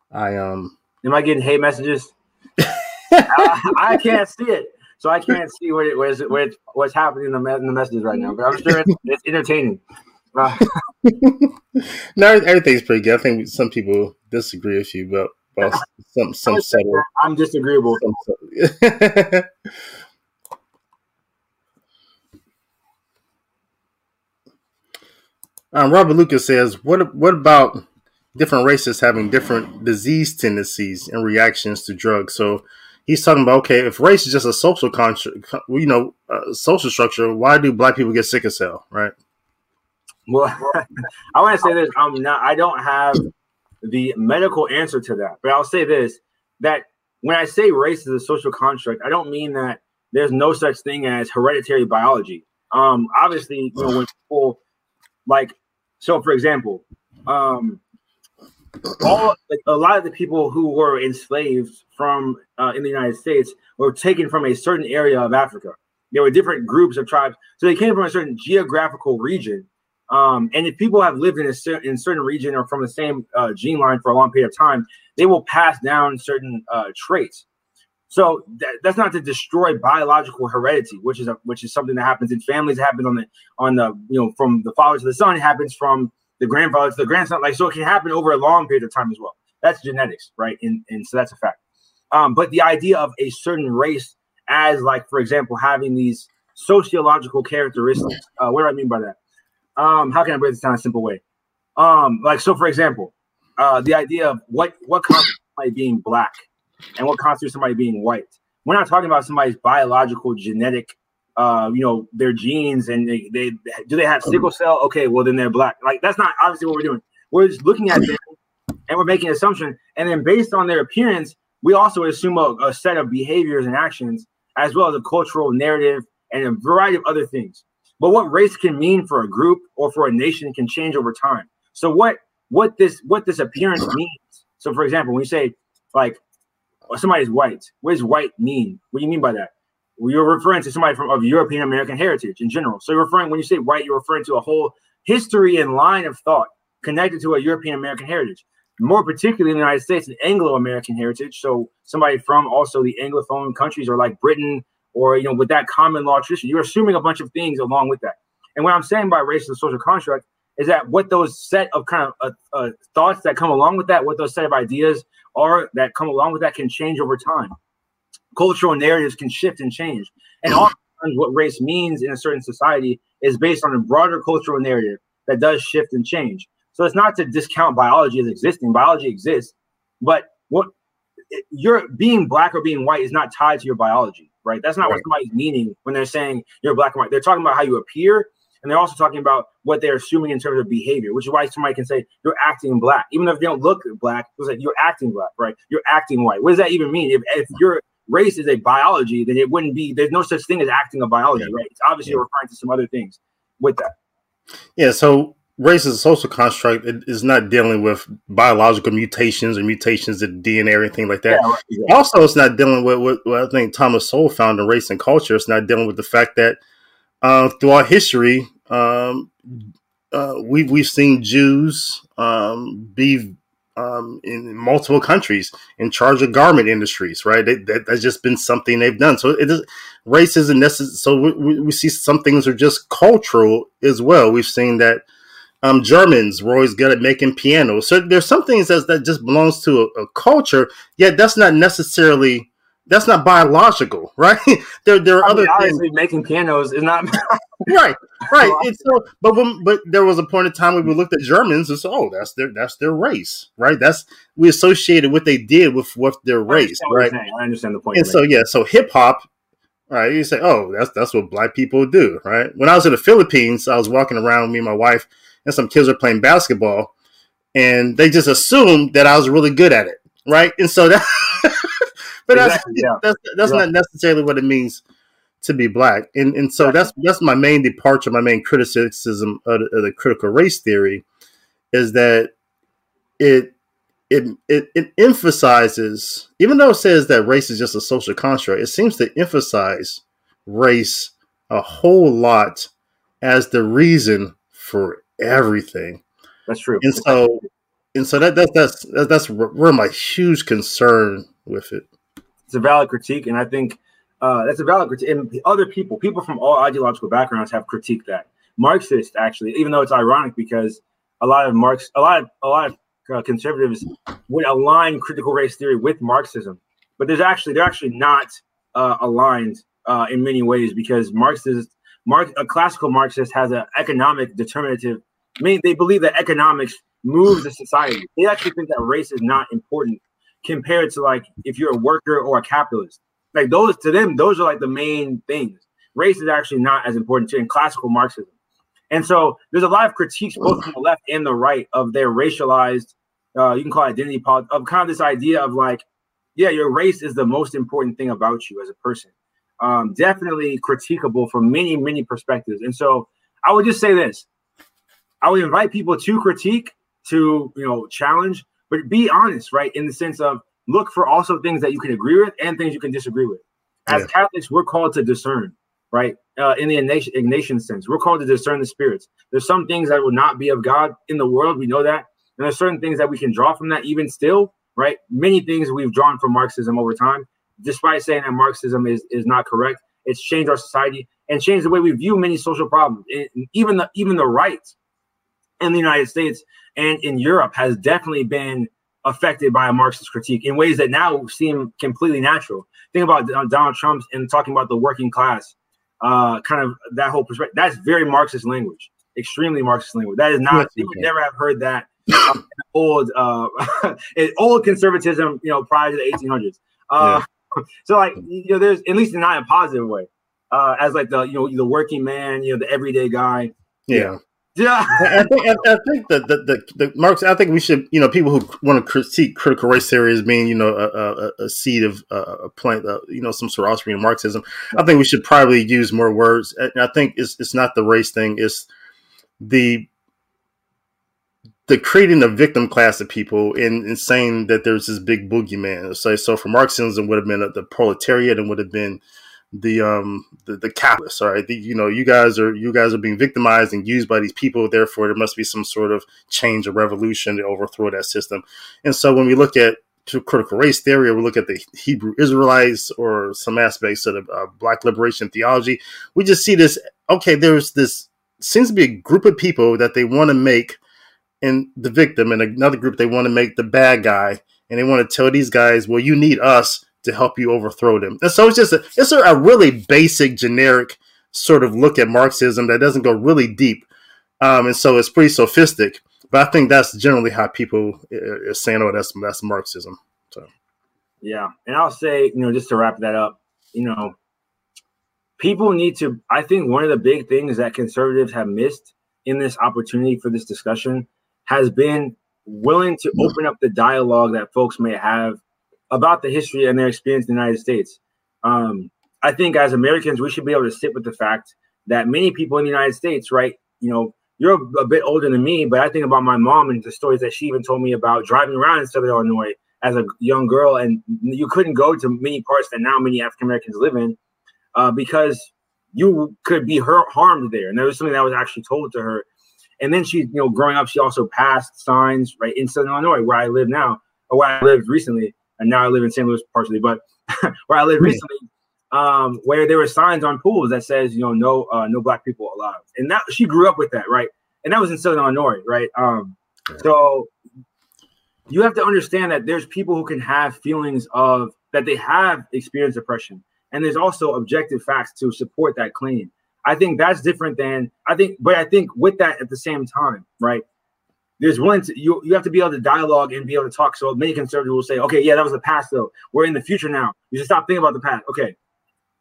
I um. Am I getting hate messages? I, I, can't see it, so I can't see what it, where's, where what's happening in the, in the messages right now. But I'm sure it's, it's entertaining. Uh. no, everything's pretty good. I think some people disagree with you, but well, some some subtle. I'm disagreeable. Some um, Robert Lucas says, "What what about different races having different disease tendencies and reactions to drugs?" So he's talking about okay, if race is just a social construct, you know, social structure, why do black people get sick as hell, right? Well, I want to say this. I'm not. I don't have the medical answer to that. But I'll say this that when I say race is a social construct, I don't mean that there's no such thing as hereditary biology. Um, obviously, you know, when people like, so for example, um, all like a lot of the people who were enslaved from uh, in the United States were taken from a certain area of Africa. There were different groups of tribes, so they came from a certain geographical region um, and if people have lived in a cer- in certain region or from the same uh, gene line for a long period of time, they will pass down certain uh, traits. So th- that's not to destroy biological heredity, which is a, which is something that happens in families. It happens on the on the you know from the father to the son. It happens from the grandfather to the grandson. Like so, it can happen over a long period of time as well. That's genetics, right? And and so that's a fact. Um, but the idea of a certain race as like, for example, having these sociological characteristics. Uh, what do I mean by that? um, how can I break this down in a simple way? Um, like so, for example, uh, the idea of what what constitutes somebody being black and what constitutes somebody being white. We're not talking about somebody's biological genetic, uh, you know, their genes and they, they do they have sickle cell? Okay, well then they're black. Like that's not obviously what we're doing. We're just looking at them and we're making an assumption, and then based on their appearance, we also assume a, a set of behaviors and actions as well as a cultural narrative and a variety of other things. But what race can mean for a group or for a nation can change over time. So what what this what this appearance means. So for example, when you say like somebody's white, what does white mean? What do you mean by that? You're referring to somebody from of European American heritage in general. So you're referring when you say white, you're referring to a whole history and line of thought connected to a European American heritage. More particularly in the United States, an Anglo American heritage. So somebody from also the Anglophone countries or like Britain, or you know with that common law tradition you're assuming a bunch of things along with that and what i'm saying by race social construct is that what those set of kind of uh, uh, thoughts that come along with that what those set of ideas are that come along with that can change over time cultural narratives can shift and change and mm-hmm. oftentimes what race means in a certain society is based on a broader cultural narrative that does shift and change so it's not to discount biology as existing biology exists but what you're being black or being white is not tied to your biology right? That's not right. what somebody's meaning when they're saying you're black and white. They're talking about how you appear, and they're also talking about what they're assuming in terms of behavior, which is why somebody can say you're acting black, even if you don't look black. It's like you're acting black, right? You're acting white. What does that even mean? If, if your race is a biology, then it wouldn't be. There's no such thing as acting a biology, yeah. right? It's obviously yeah. referring to some other things with that. Yeah. So race is a social construct. It is not dealing with biological mutations or mutations in DNA or anything like that. Yeah, right, yeah. Also, it's not dealing with what, what, I think Thomas Sowell found in race and culture. It's not dealing with the fact that uh, throughout history, um, uh, we've we've seen Jews um, be um, in multiple countries in charge of garment industries, right? that, that's just been something they've done. So it is, race isn't necessary. So we, we see some things are just cultural as well. We've seen that um, Germans were always good at making pianos. So there's some things that, that just belongs to a, a culture, yet that's not necessarily that's not biological, right? there, there are I mean, other things. Making pianos is not. right, right. It's so, but when, but there was a point in time when we looked at Germans and said, "Oh, that's their that's their race, right?" That's we associated what they did with with their race, right? I understand the point. And so yeah, so hip hop, right? You say, "Oh, that's that's what black people do," right? When I was in the Philippines, I was walking around, with me and my wife, and some kids were playing basketball, and they just assumed that I was really good at it, right? And so that, but exactly, that's, yeah. that's that's yeah. not necessarily what it means to be black. And and so that's that's my main departure, my main criticism of the, of the critical race theory is that it it, it it emphasizes, even though it says that race is just a social construct, it seems to emphasize race a whole lot as the reason for everything. That's true. And so, and so that, that that's that's where my huge concern with it. It's a valid critique, and I think uh, that's a valid critique. And other people, people from all ideological backgrounds, have critiqued that. Marxist, actually, even though it's ironic because a lot of Marx, a lot of a lot of uh, conservatives would align critical race theory with Marxism, but there's actually they're actually not uh, aligned uh, in many ways because Marxist, Marx, a classical Marxist has an economic determinative. I mean, they believe that economics moves the society. They actually think that race is not important compared to like if you're a worker or a capitalist like those to them, those are like the main things. Race is actually not as important to in classical Marxism. And so there's a lot of critiques both from the left and the right of their racialized, uh, you can call it identity politics, of kind of this idea of like, yeah, your race is the most important thing about you as a person. Um, definitely critiquable from many, many perspectives. And so I would just say this I would invite people to critique, to, you know, challenge, but be honest, right? In the sense of look for also things that you can agree with and things you can disagree with. As yeah. Catholics, we're called to discern, right? Uh, in the Ignatian, Ignatian sense, we're called to discern the spirits. There's some things that will not be of God in the world. We know that. And there's certain things that we can draw from that, even still, right? Many things we've drawn from Marxism over time, despite saying that Marxism is, is not correct. It's changed our society and changed the way we view many social problems. And even the even the right in the United States and in Europe has definitely been affected by a Marxist critique in ways that now seem completely natural. Think about Donald Trump and talking about the working class, uh, kind of that whole perspective. That's very Marxist language, extremely Marxist language. That is not. You would never have heard that uh, old, uh, old conservatism, you know, prior to the 1800s. Uh, yeah. So, like, you know, there's at least not in a positive way, uh, as like the you know the working man, you know, the everyday guy. Yeah. Yeah, I think I, think that the, the, the Marx. I think we should, you know, people who want to critique critical race theory as being, you know, a, a, a seed of uh, a plant, uh, you know, some sort of of Marxism. I think we should probably use more words. And I think it's it's not the race thing; it's the the creating a victim class of people and, and saying that there's this big boogeyman. So, so for Marxism would have been the proletariat and would have been the um the, the capitalists all right? The, you know you guys are you guys are being victimized and used by these people. Therefore there must be some sort of change or revolution to overthrow that system. And so when we look at to critical race theory or we look at the hebrew israelites or some aspects of the uh, black liberation theology we just see this okay there's this seems to be a group of people that they want to make in the victim and another group they want to make the bad guy and they want to tell these guys well you need us to help you overthrow them. And so it's just a, it's a, a really basic, generic sort of look at Marxism that doesn't go really deep. Um, and so it's pretty sophistic. But I think that's generally how people are saying, "Oh, that's that's Marxism." So, yeah, and I'll say, you know, just to wrap that up, you know, people need to. I think one of the big things that conservatives have missed in this opportunity for this discussion has been willing to mm. open up the dialogue that folks may have about the history and their experience in the United States. Um, I think as Americans, we should be able to sit with the fact that many people in the United States, right? You know, you're a bit older than me, but I think about my mom and the stories that she even told me about driving around in Southern Illinois as a young girl, and you couldn't go to many parts that now many African Americans live in uh, because you could be hurt, harmed there. And there was something that was actually told to her. And then she, you know, growing up, she also passed signs right in Southern Illinois, where I live now, or where I lived recently and now I live in St. Louis partially, but where I live recently, um, where there were signs on pools that says, you know, no, uh, no black people allowed, and that she grew up with that, right? And that was in Southern Illinois, right? Um, so you have to understand that there's people who can have feelings of that they have experienced oppression, and there's also objective facts to support that claim. I think that's different than I think, but I think with that at the same time, right? There's one you you have to be able to dialogue and be able to talk. So many conservatives will say, okay, yeah, that was the past though. We're in the future now. You should stop thinking about the past. Okay.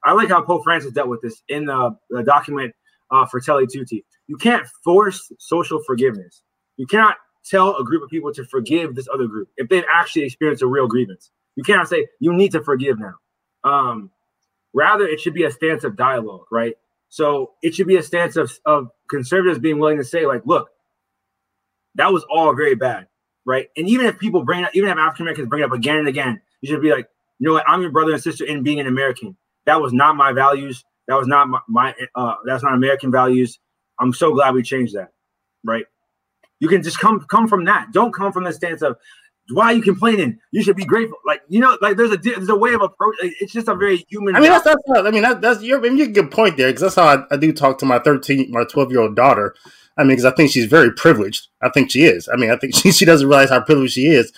I like how Pope Francis dealt with this in the, the document uh, Fratelli Tutti. You can't force social forgiveness. You cannot tell a group of people to forgive this other group if they've actually experienced a real grievance. You cannot say you need to forgive now. Um, rather, it should be a stance of dialogue, right? So it should be a stance of, of conservatives being willing to say, like, look, that was all very bad, right? And even if people bring it, even if African Americans bring it up again and again, you should be like, you know what, I'm your brother and sister in being an American. That was not my values. That was not my, my uh, that's not American values. I'm so glad we changed that, right? You can just come come from that. Don't come from the stance of why are you complaining? You should be grateful. Like you know, like there's a there's a way of approach. It's just a very human. I mean, that's that's. I mean, that, that's you're. I mean, you a good point there because that's how I, I, do talk to my thirteen, my twelve year old daughter. I mean, because I think she's very privileged. I think she is. I mean, I think she, she doesn't realize how privileged she is,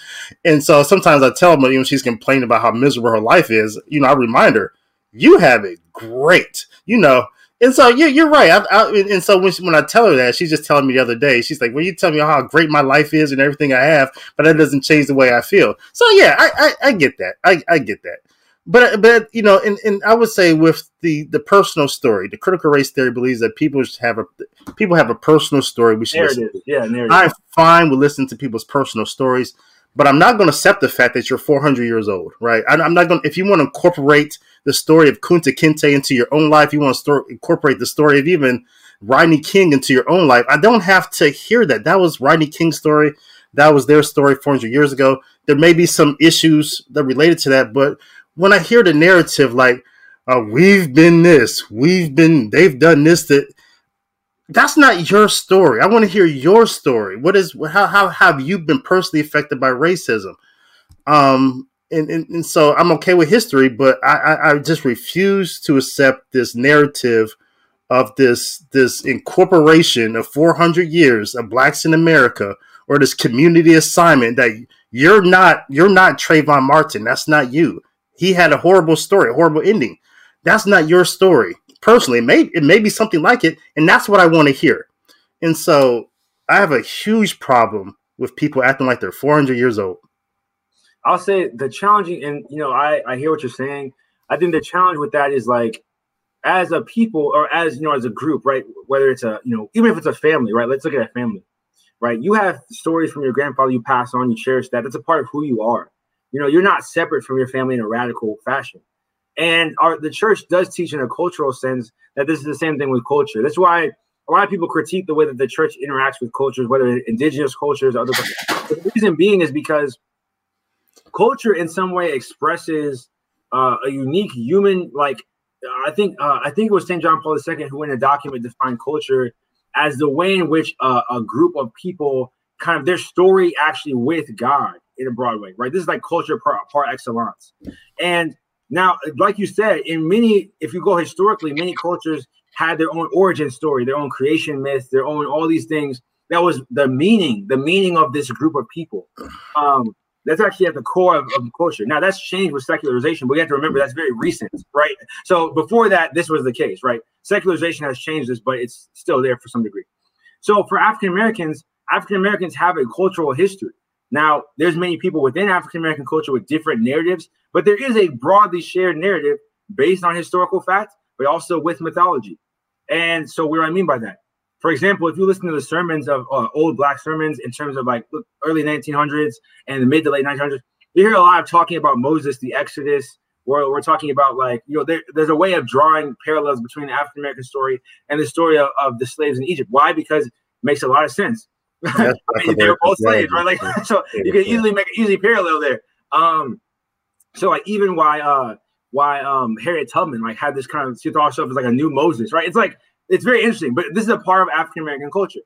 and so sometimes I tell her, you know, she's complaining about how miserable her life is. You know, I remind her, you have it great. You know, and so you're, you're right. I, I, and so when, she, when I tell her that, she's just telling me the other day, she's like, well, you tell me how great my life is and everything I have, but that doesn't change the way I feel. So yeah, I, I, I get that. I, I get that. But, uh, but you know, and, and I would say with the, the personal story, the critical race theory believes that people have a people have a personal story. We should narrative. Yeah, narrative. I'm fine with listening to people's personal stories, but I'm not going to accept the fact that you're 400 years old, right? I, I'm not going. If you want to incorporate the story of Kunta Kinte into your own life, you want to store, incorporate the story of even Rodney King into your own life. I don't have to hear that. That was Rodney King's story. That was their story 400 years ago. There may be some issues that related to that, but when I hear the narrative like uh, we've been this, we've been, they've done this, that that's not your story. I want to hear your story. What is how how have you been personally affected by racism? Um, and, and, and so I'm okay with history, but I, I, I just refuse to accept this narrative of this this incorporation of 400 years of blacks in America or this community assignment that you're not you're not Trayvon Martin. That's not you. He had a horrible story, a horrible ending. That's not your story. Personally, it may it may be something like it, and that's what I want to hear. And so I have a huge problem with people acting like they're 400 years old. I'll say the challenging, and you know, I I hear what you're saying. I think the challenge with that is like, as a people or as you know, as a group, right? Whether it's a you know, even if it's a family, right? Let's look at a family, right? You have stories from your grandfather you pass on, you cherish that. That's a part of who you are. You know, you're not separate from your family in a radical fashion. And our the church does teach in a cultural sense that this is the same thing with culture. That's why a lot of people critique the way that the church interacts with cultures, whether indigenous cultures, or other. The reason being is because culture in some way expresses uh, a unique human like I think uh, I think it was St. John Paul II who in a document defined culture as the way in which uh, a group of people kind of their story actually with God in a broad way, right? This is like culture par, par excellence. And now, like you said, in many, if you go historically, many cultures had their own origin story, their own creation myth, their own all these things. That was the meaning, the meaning of this group of people. Um, that's actually at the core of, of culture. Now that's changed with secularization, but we have to remember that's very recent, right? So before that, this was the case, right? Secularization has changed this, but it's still there for some degree. So for African Americans, African Americans have a cultural history. Now, there's many people within African American culture with different narratives, but there is a broadly shared narrative based on historical facts, but also with mythology. And so, what do I mean by that? For example, if you listen to the sermons of uh, old black sermons in terms of like early 1900s and the mid to late 1900s, you hear a lot of talking about Moses, the Exodus, where we're talking about like, you know, there, there's a way of drawing parallels between the African American story and the story of, of, the slaves in Egypt. Why? Because it makes a lot of sense. I mean, they were both slaves, right? Like, so you can easily make an easy parallel there. Um, so like even why uh why um Harriet Tubman like had this kind of she thought herself as like a new Moses, right? It's like it's very interesting, but this is a part of African American culture.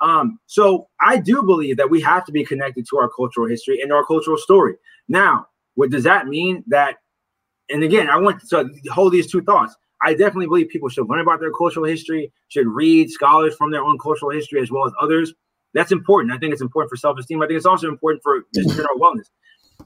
Um, so I do believe that we have to be connected to our cultural history and our cultural story. Now, what does that mean? That, and again, I want to hold these two thoughts. I definitely believe people should learn about their cultural history, should read scholars from their own cultural history as well as others. That's important. I think it's important for self esteem. I think it's also important for just general wellness.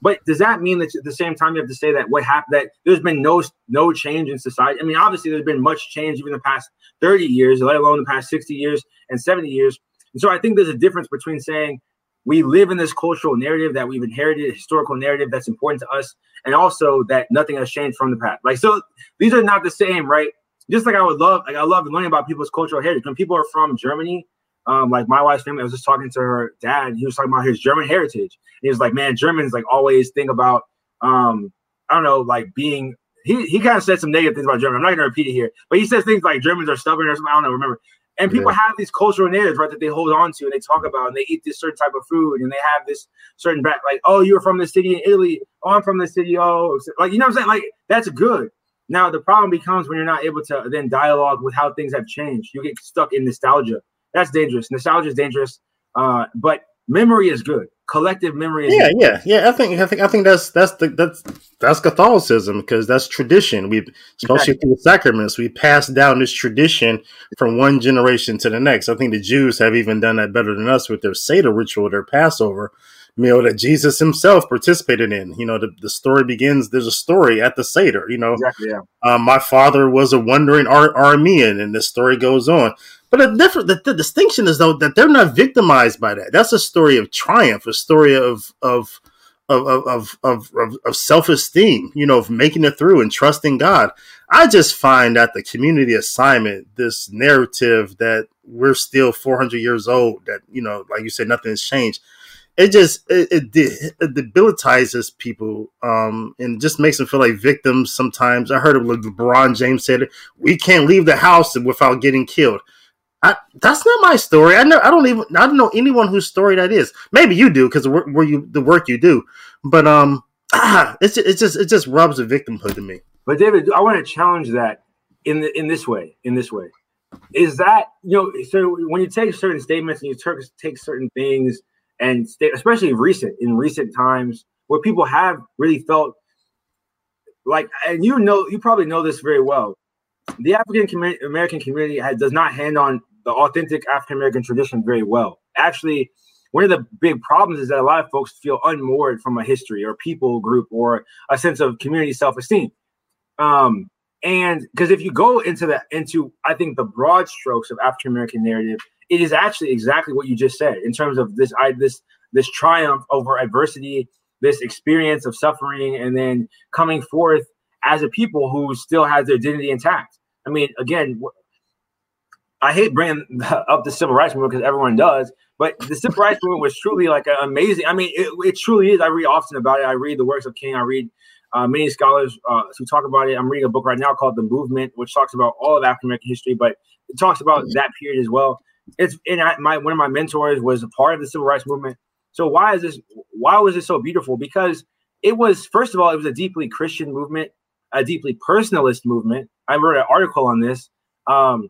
But does that mean that at the same time you have to say that what happened that there's been no no change in society? I mean, obviously there's been much change even the past 30 years, let alone the past 60 years and 70 years. And so I think there's a difference between saying we live in this cultural narrative that we've inherited, a historical narrative that's important to us, and also that nothing has changed from the past. Like so, these are not the same, right? Just like I would love, like I love learning about people's cultural heritage. When people are from Germany, um, like my wife's family, I was just talking to her dad. He was talking about his German heritage. he was like, "Man, Germans like always think about, um, I don't know, like being." He he kind of said some negative things about German. I'm not going to repeat it here, but he says things like Germans are stubborn or something. I don't know. Remember, and people yeah. have these cultural narratives, right, that they hold on to and they talk about and they eat this certain type of food and they have this certain back, like, oh, you're from the city in Italy. Oh, I'm from the city. Oh, like, you know what I'm saying? Like, that's good. Now, the problem becomes when you're not able to then dialogue with how things have changed. You get stuck in nostalgia. That's dangerous. Nostalgia is dangerous. Uh, but memory is good collective memory. yeah, yeah, yeah. I think I think I think that's that's the that's that's Catholicism because that's tradition. We especially exactly. through the sacraments, we pass down this tradition from one generation to the next. I think the Jews have even done that better than us with their Seder ritual, their Passover meal that Jesus himself participated in. You know, the, the story begins. There's a story at the Seder. You know, exactly, yeah. um, my father was a wandering Ar- Aramean, and the story goes on. But the different the, the, distinction is though that they're not victimized by that. That's a story of triumph, a story of of of of of, of, of self esteem. You know, of making it through and trusting God. I just find that the community assignment, this narrative that we're still 400 years old, that you know, like you said, nothing has changed. It just it, it, it debilitizes people um, and just makes them feel like victims. Sometimes I heard of LeBron James said, "We can't leave the house without getting killed." I, that's not my story. I know I don't even I don't know anyone whose story that is. Maybe you do because where you the work you do, but um, ah, it's it's just it just rubs a victimhood to me. But David, I want to challenge that in the in this way. In this way, is that you know so when you take certain statements and you take certain things and stay, especially recent in recent times where people have really felt like and you know you probably know this very well the African American community has, does not hand on the authentic African American tradition very well. Actually, one of the big problems is that a lot of folks feel unmoored from a history or people group or a sense of community self-esteem. Um, and because if you go into the into I think the broad strokes of African American narrative, it is actually exactly what you just said in terms of this I this this triumph over adversity, this experience of suffering, and then coming forth as a people who still has their dignity intact. I mean, again, I hate bringing up the civil rights movement because everyone does, but the civil rights movement was truly like amazing. I mean, it, it, truly is. I read often about it. I read the works of King. I read uh, many scholars uh, who talk about it. I'm reading a book right now called The Movement, which talks about all of African American history, but it talks about that period as well. It's and I, my one of my mentors was a part of the civil rights movement. So why is this? Why was it so beautiful? Because it was first of all, it was a deeply Christian movement, a deeply personalist movement. I wrote an article on this. Um,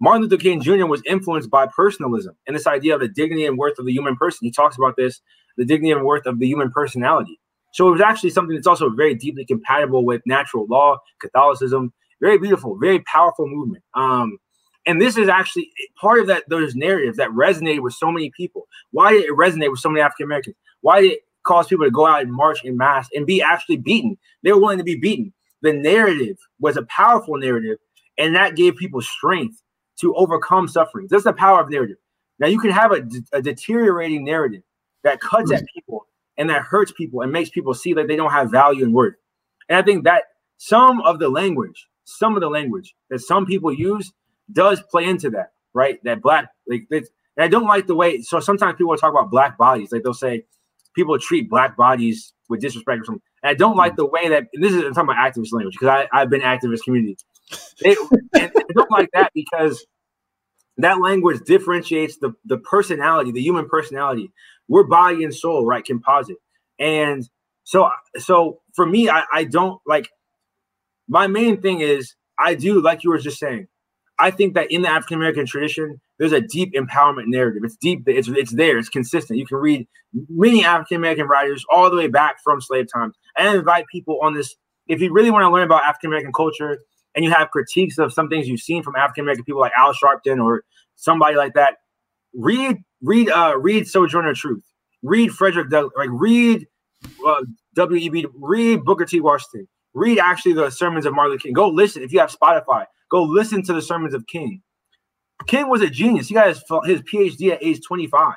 Martin Luther King Jr. was influenced by personalism and this idea of the dignity and worth of the human person. He talks about this, the dignity and worth of the human personality. So it was actually something that's also very deeply compatible with natural law, Catholicism. Very beautiful, very powerful movement. Um, and this is actually part of that those narratives that resonated with so many people. Why did it resonate with so many African Americans? Why did it cause people to go out and march in mass and be actually beaten? They were willing to be beaten. The narrative was a powerful narrative, and that gave people strength to overcome suffering. That's the power of narrative. Now you can have a, a deteriorating narrative that cuts at mm-hmm. people and that hurts people and makes people see that they don't have value and worth. And I think that some of the language, some of the language that some people use does play into that, right? That black, like, and I don't like the way. So sometimes people talk about black bodies, like they'll say people treat black bodies with disrespect or something. And I don't like hmm. the way that this is I'm talking about activist language because I've been activist community. They, and I don't like that because that language differentiates the, the personality, the human personality. We're body and soul, right? Composite. And so so for me, I, I don't like my main thing is I do, like you were just saying, I think that in the African American tradition, there's a deep empowerment narrative. It's deep, it's it's there, it's consistent. You can read many African American writers all the way back from slave times. And invite people on this. If you really want to learn about African American culture, and you have critiques of some things you've seen from African American people like Al Sharpton or somebody like that, read read uh read Sojourner Truth, read Frederick Douglass, like read uh, W.E.B. Read Booker T. Washington. Read actually the sermons of Martin King. Go listen if you have Spotify. Go listen to the sermons of King. King was a genius. He got his, his PhD at age 25.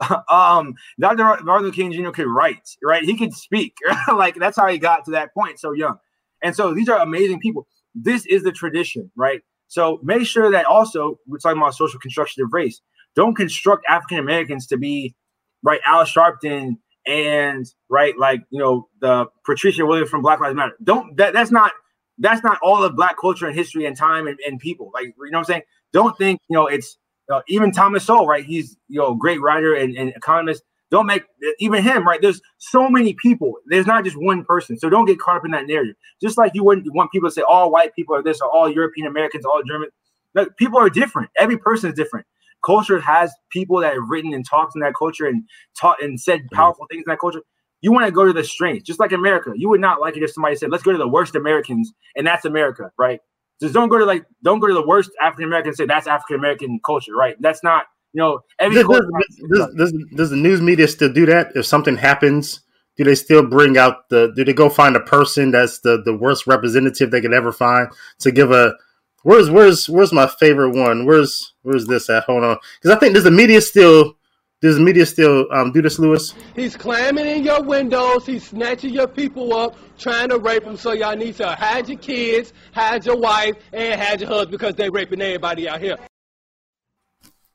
um, Dr. Martin King Jr. could write, right? He could speak. like that's how he got to that point so young. And so these are amazing people. This is the tradition, right? So make sure that also we're talking about social construction of race. Don't construct African Americans to be right Al Sharpton and right like you know the Patricia Williams from Black Lives Matter. Don't that that's not that's not all of black culture and history and time and, and people. Like you know what I'm saying? Don't think you know it's uh, even Thomas Sowell, right? He's you know great writer and, and economist. Don't make even him right. There's so many people. There's not just one person. So don't get caught up in that narrative. Just like you wouldn't want people to say all white people are this or all European Americans, all German. Like, people are different. Every person is different. Culture has people that have written and talked in that culture and taught and said mm-hmm. powerful things in that culture. You want to go to the strengths, just like America. You would not like it if somebody said, "Let's go to the worst Americans," and that's America, right? Just don't go to like don't go to the worst African American say that's African American culture, right? That's not you know every does, does, does, does, the news media still do that? If something happens, do they still bring out the? Do they go find a person that's the the worst representative they could ever find to give a? Where's where's where's my favorite one? Where's where's this at? Hold on, because I think does the media still does the media still um, do this, Louis? He's climbing in your windows. He's snatching your people up, trying to rape them. So y'all need to hide your kids, hide your wife, and hide your husband because they're raping everybody out here.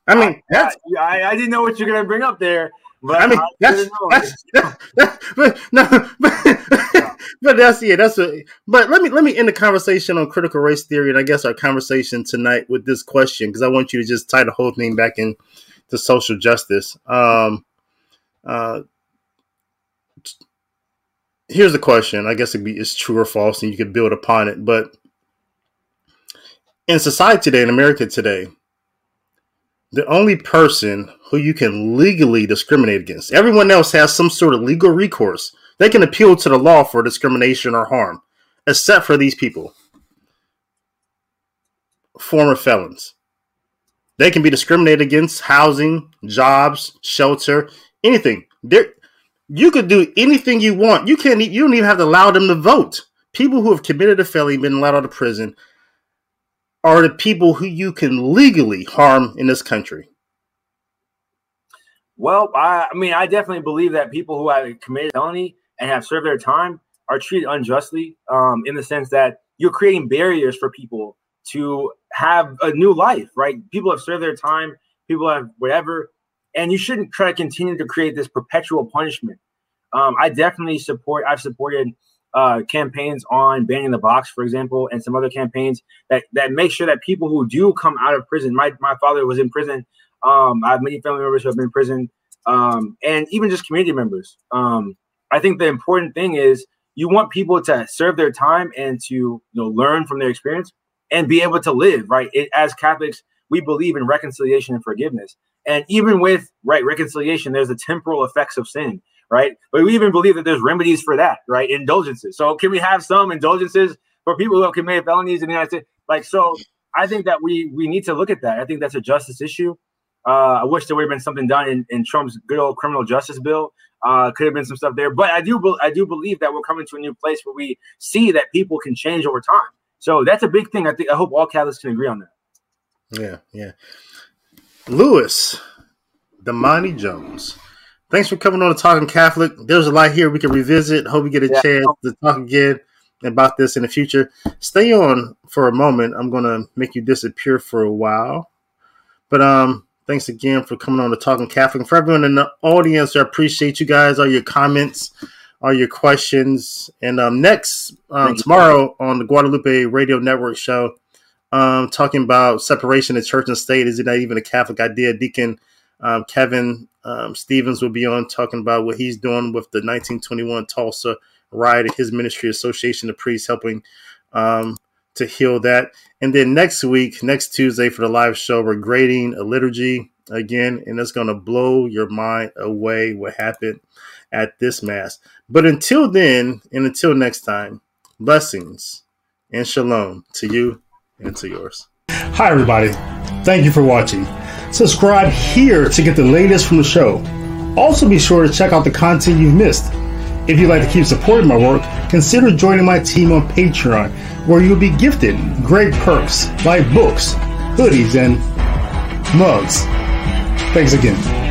I mean, that's, I, I, didn't know what you're gonna bring up there. But I mean, that's, that's, that's, but no, but, but that's yeah, that's what. But let me let me end the conversation on critical race theory, and I guess our conversation tonight with this question because I want you to just tie the whole thing back in to social justice. Um, uh, here's the question. I guess be it's true or false, and you could build upon it. But in society today, in America today, the only person who you can legally discriminate against, everyone else has some sort of legal recourse. They can appeal to the law for discrimination or harm, except for these people, former felons. They can be discriminated against housing, jobs, shelter, anything. There, you could do anything you want. You can't. You don't even have to allow them to vote. People who have committed a felony, been allowed out of prison, are the people who you can legally harm in this country. Well, I, I mean, I definitely believe that people who have committed a felony and have served their time are treated unjustly, um, in the sense that you're creating barriers for people to have a new life, right? People have served their time, people have whatever, and you shouldn't try to continue to create this perpetual punishment. Um, I definitely support. I've supported uh, campaigns on banning the box, for example, and some other campaigns that that make sure that people who do come out of prison. My my father was in prison. Um, I have many family members who have been in prison, um, and even just community members. Um, I think the important thing is you want people to serve their time and to you know learn from their experience, and be able to live right. It, as Catholics, we believe in reconciliation and forgiveness, and even with right reconciliation, there's the temporal effects of sin, right? But we even believe that there's remedies for that, right? Indulgences. So can we have some indulgences for people who have committed felonies in the United States? Like so. I think that we we need to look at that. I think that's a justice issue. Uh, I wish there would have been something done in, in Trump's good old criminal justice bill. Uh, could have been some stuff there, but I do I do believe that we're coming to a new place where we see that people can change over time. So that's a big thing. I think I hope all Catholics can agree on that. Yeah, yeah. Louis, Damani Jones. Thanks for coming on to Talking Catholic. There's a lot here we can revisit. Hope we get a yeah. chance to talk again about this in the future. Stay on for a moment. I'm gonna make you disappear for a while. But um thanks again for coming on to Talking Catholic. For everyone in the audience, I appreciate you guys, all your comments all your questions. And um, next, um, tomorrow on the Guadalupe Radio Network show, um, talking about separation of church and state. Is it not even a Catholic idea? Deacon um, Kevin um, Stevens will be on talking about what he's doing with the 1921 Tulsa riot, and his ministry, Association of Priests, helping um, to heal that. And then next week, next Tuesday for the live show, we're grading a liturgy again, and it's going to blow your mind away what happened at this Mass. But until then, and until next time, blessings and shalom to you and to yours. Hi, everybody. Thank you for watching. Subscribe here to get the latest from the show. Also, be sure to check out the content you've missed. If you'd like to keep supporting my work, consider joining my team on Patreon, where you'll be gifted great perks like books, hoodies, and mugs. Thanks again.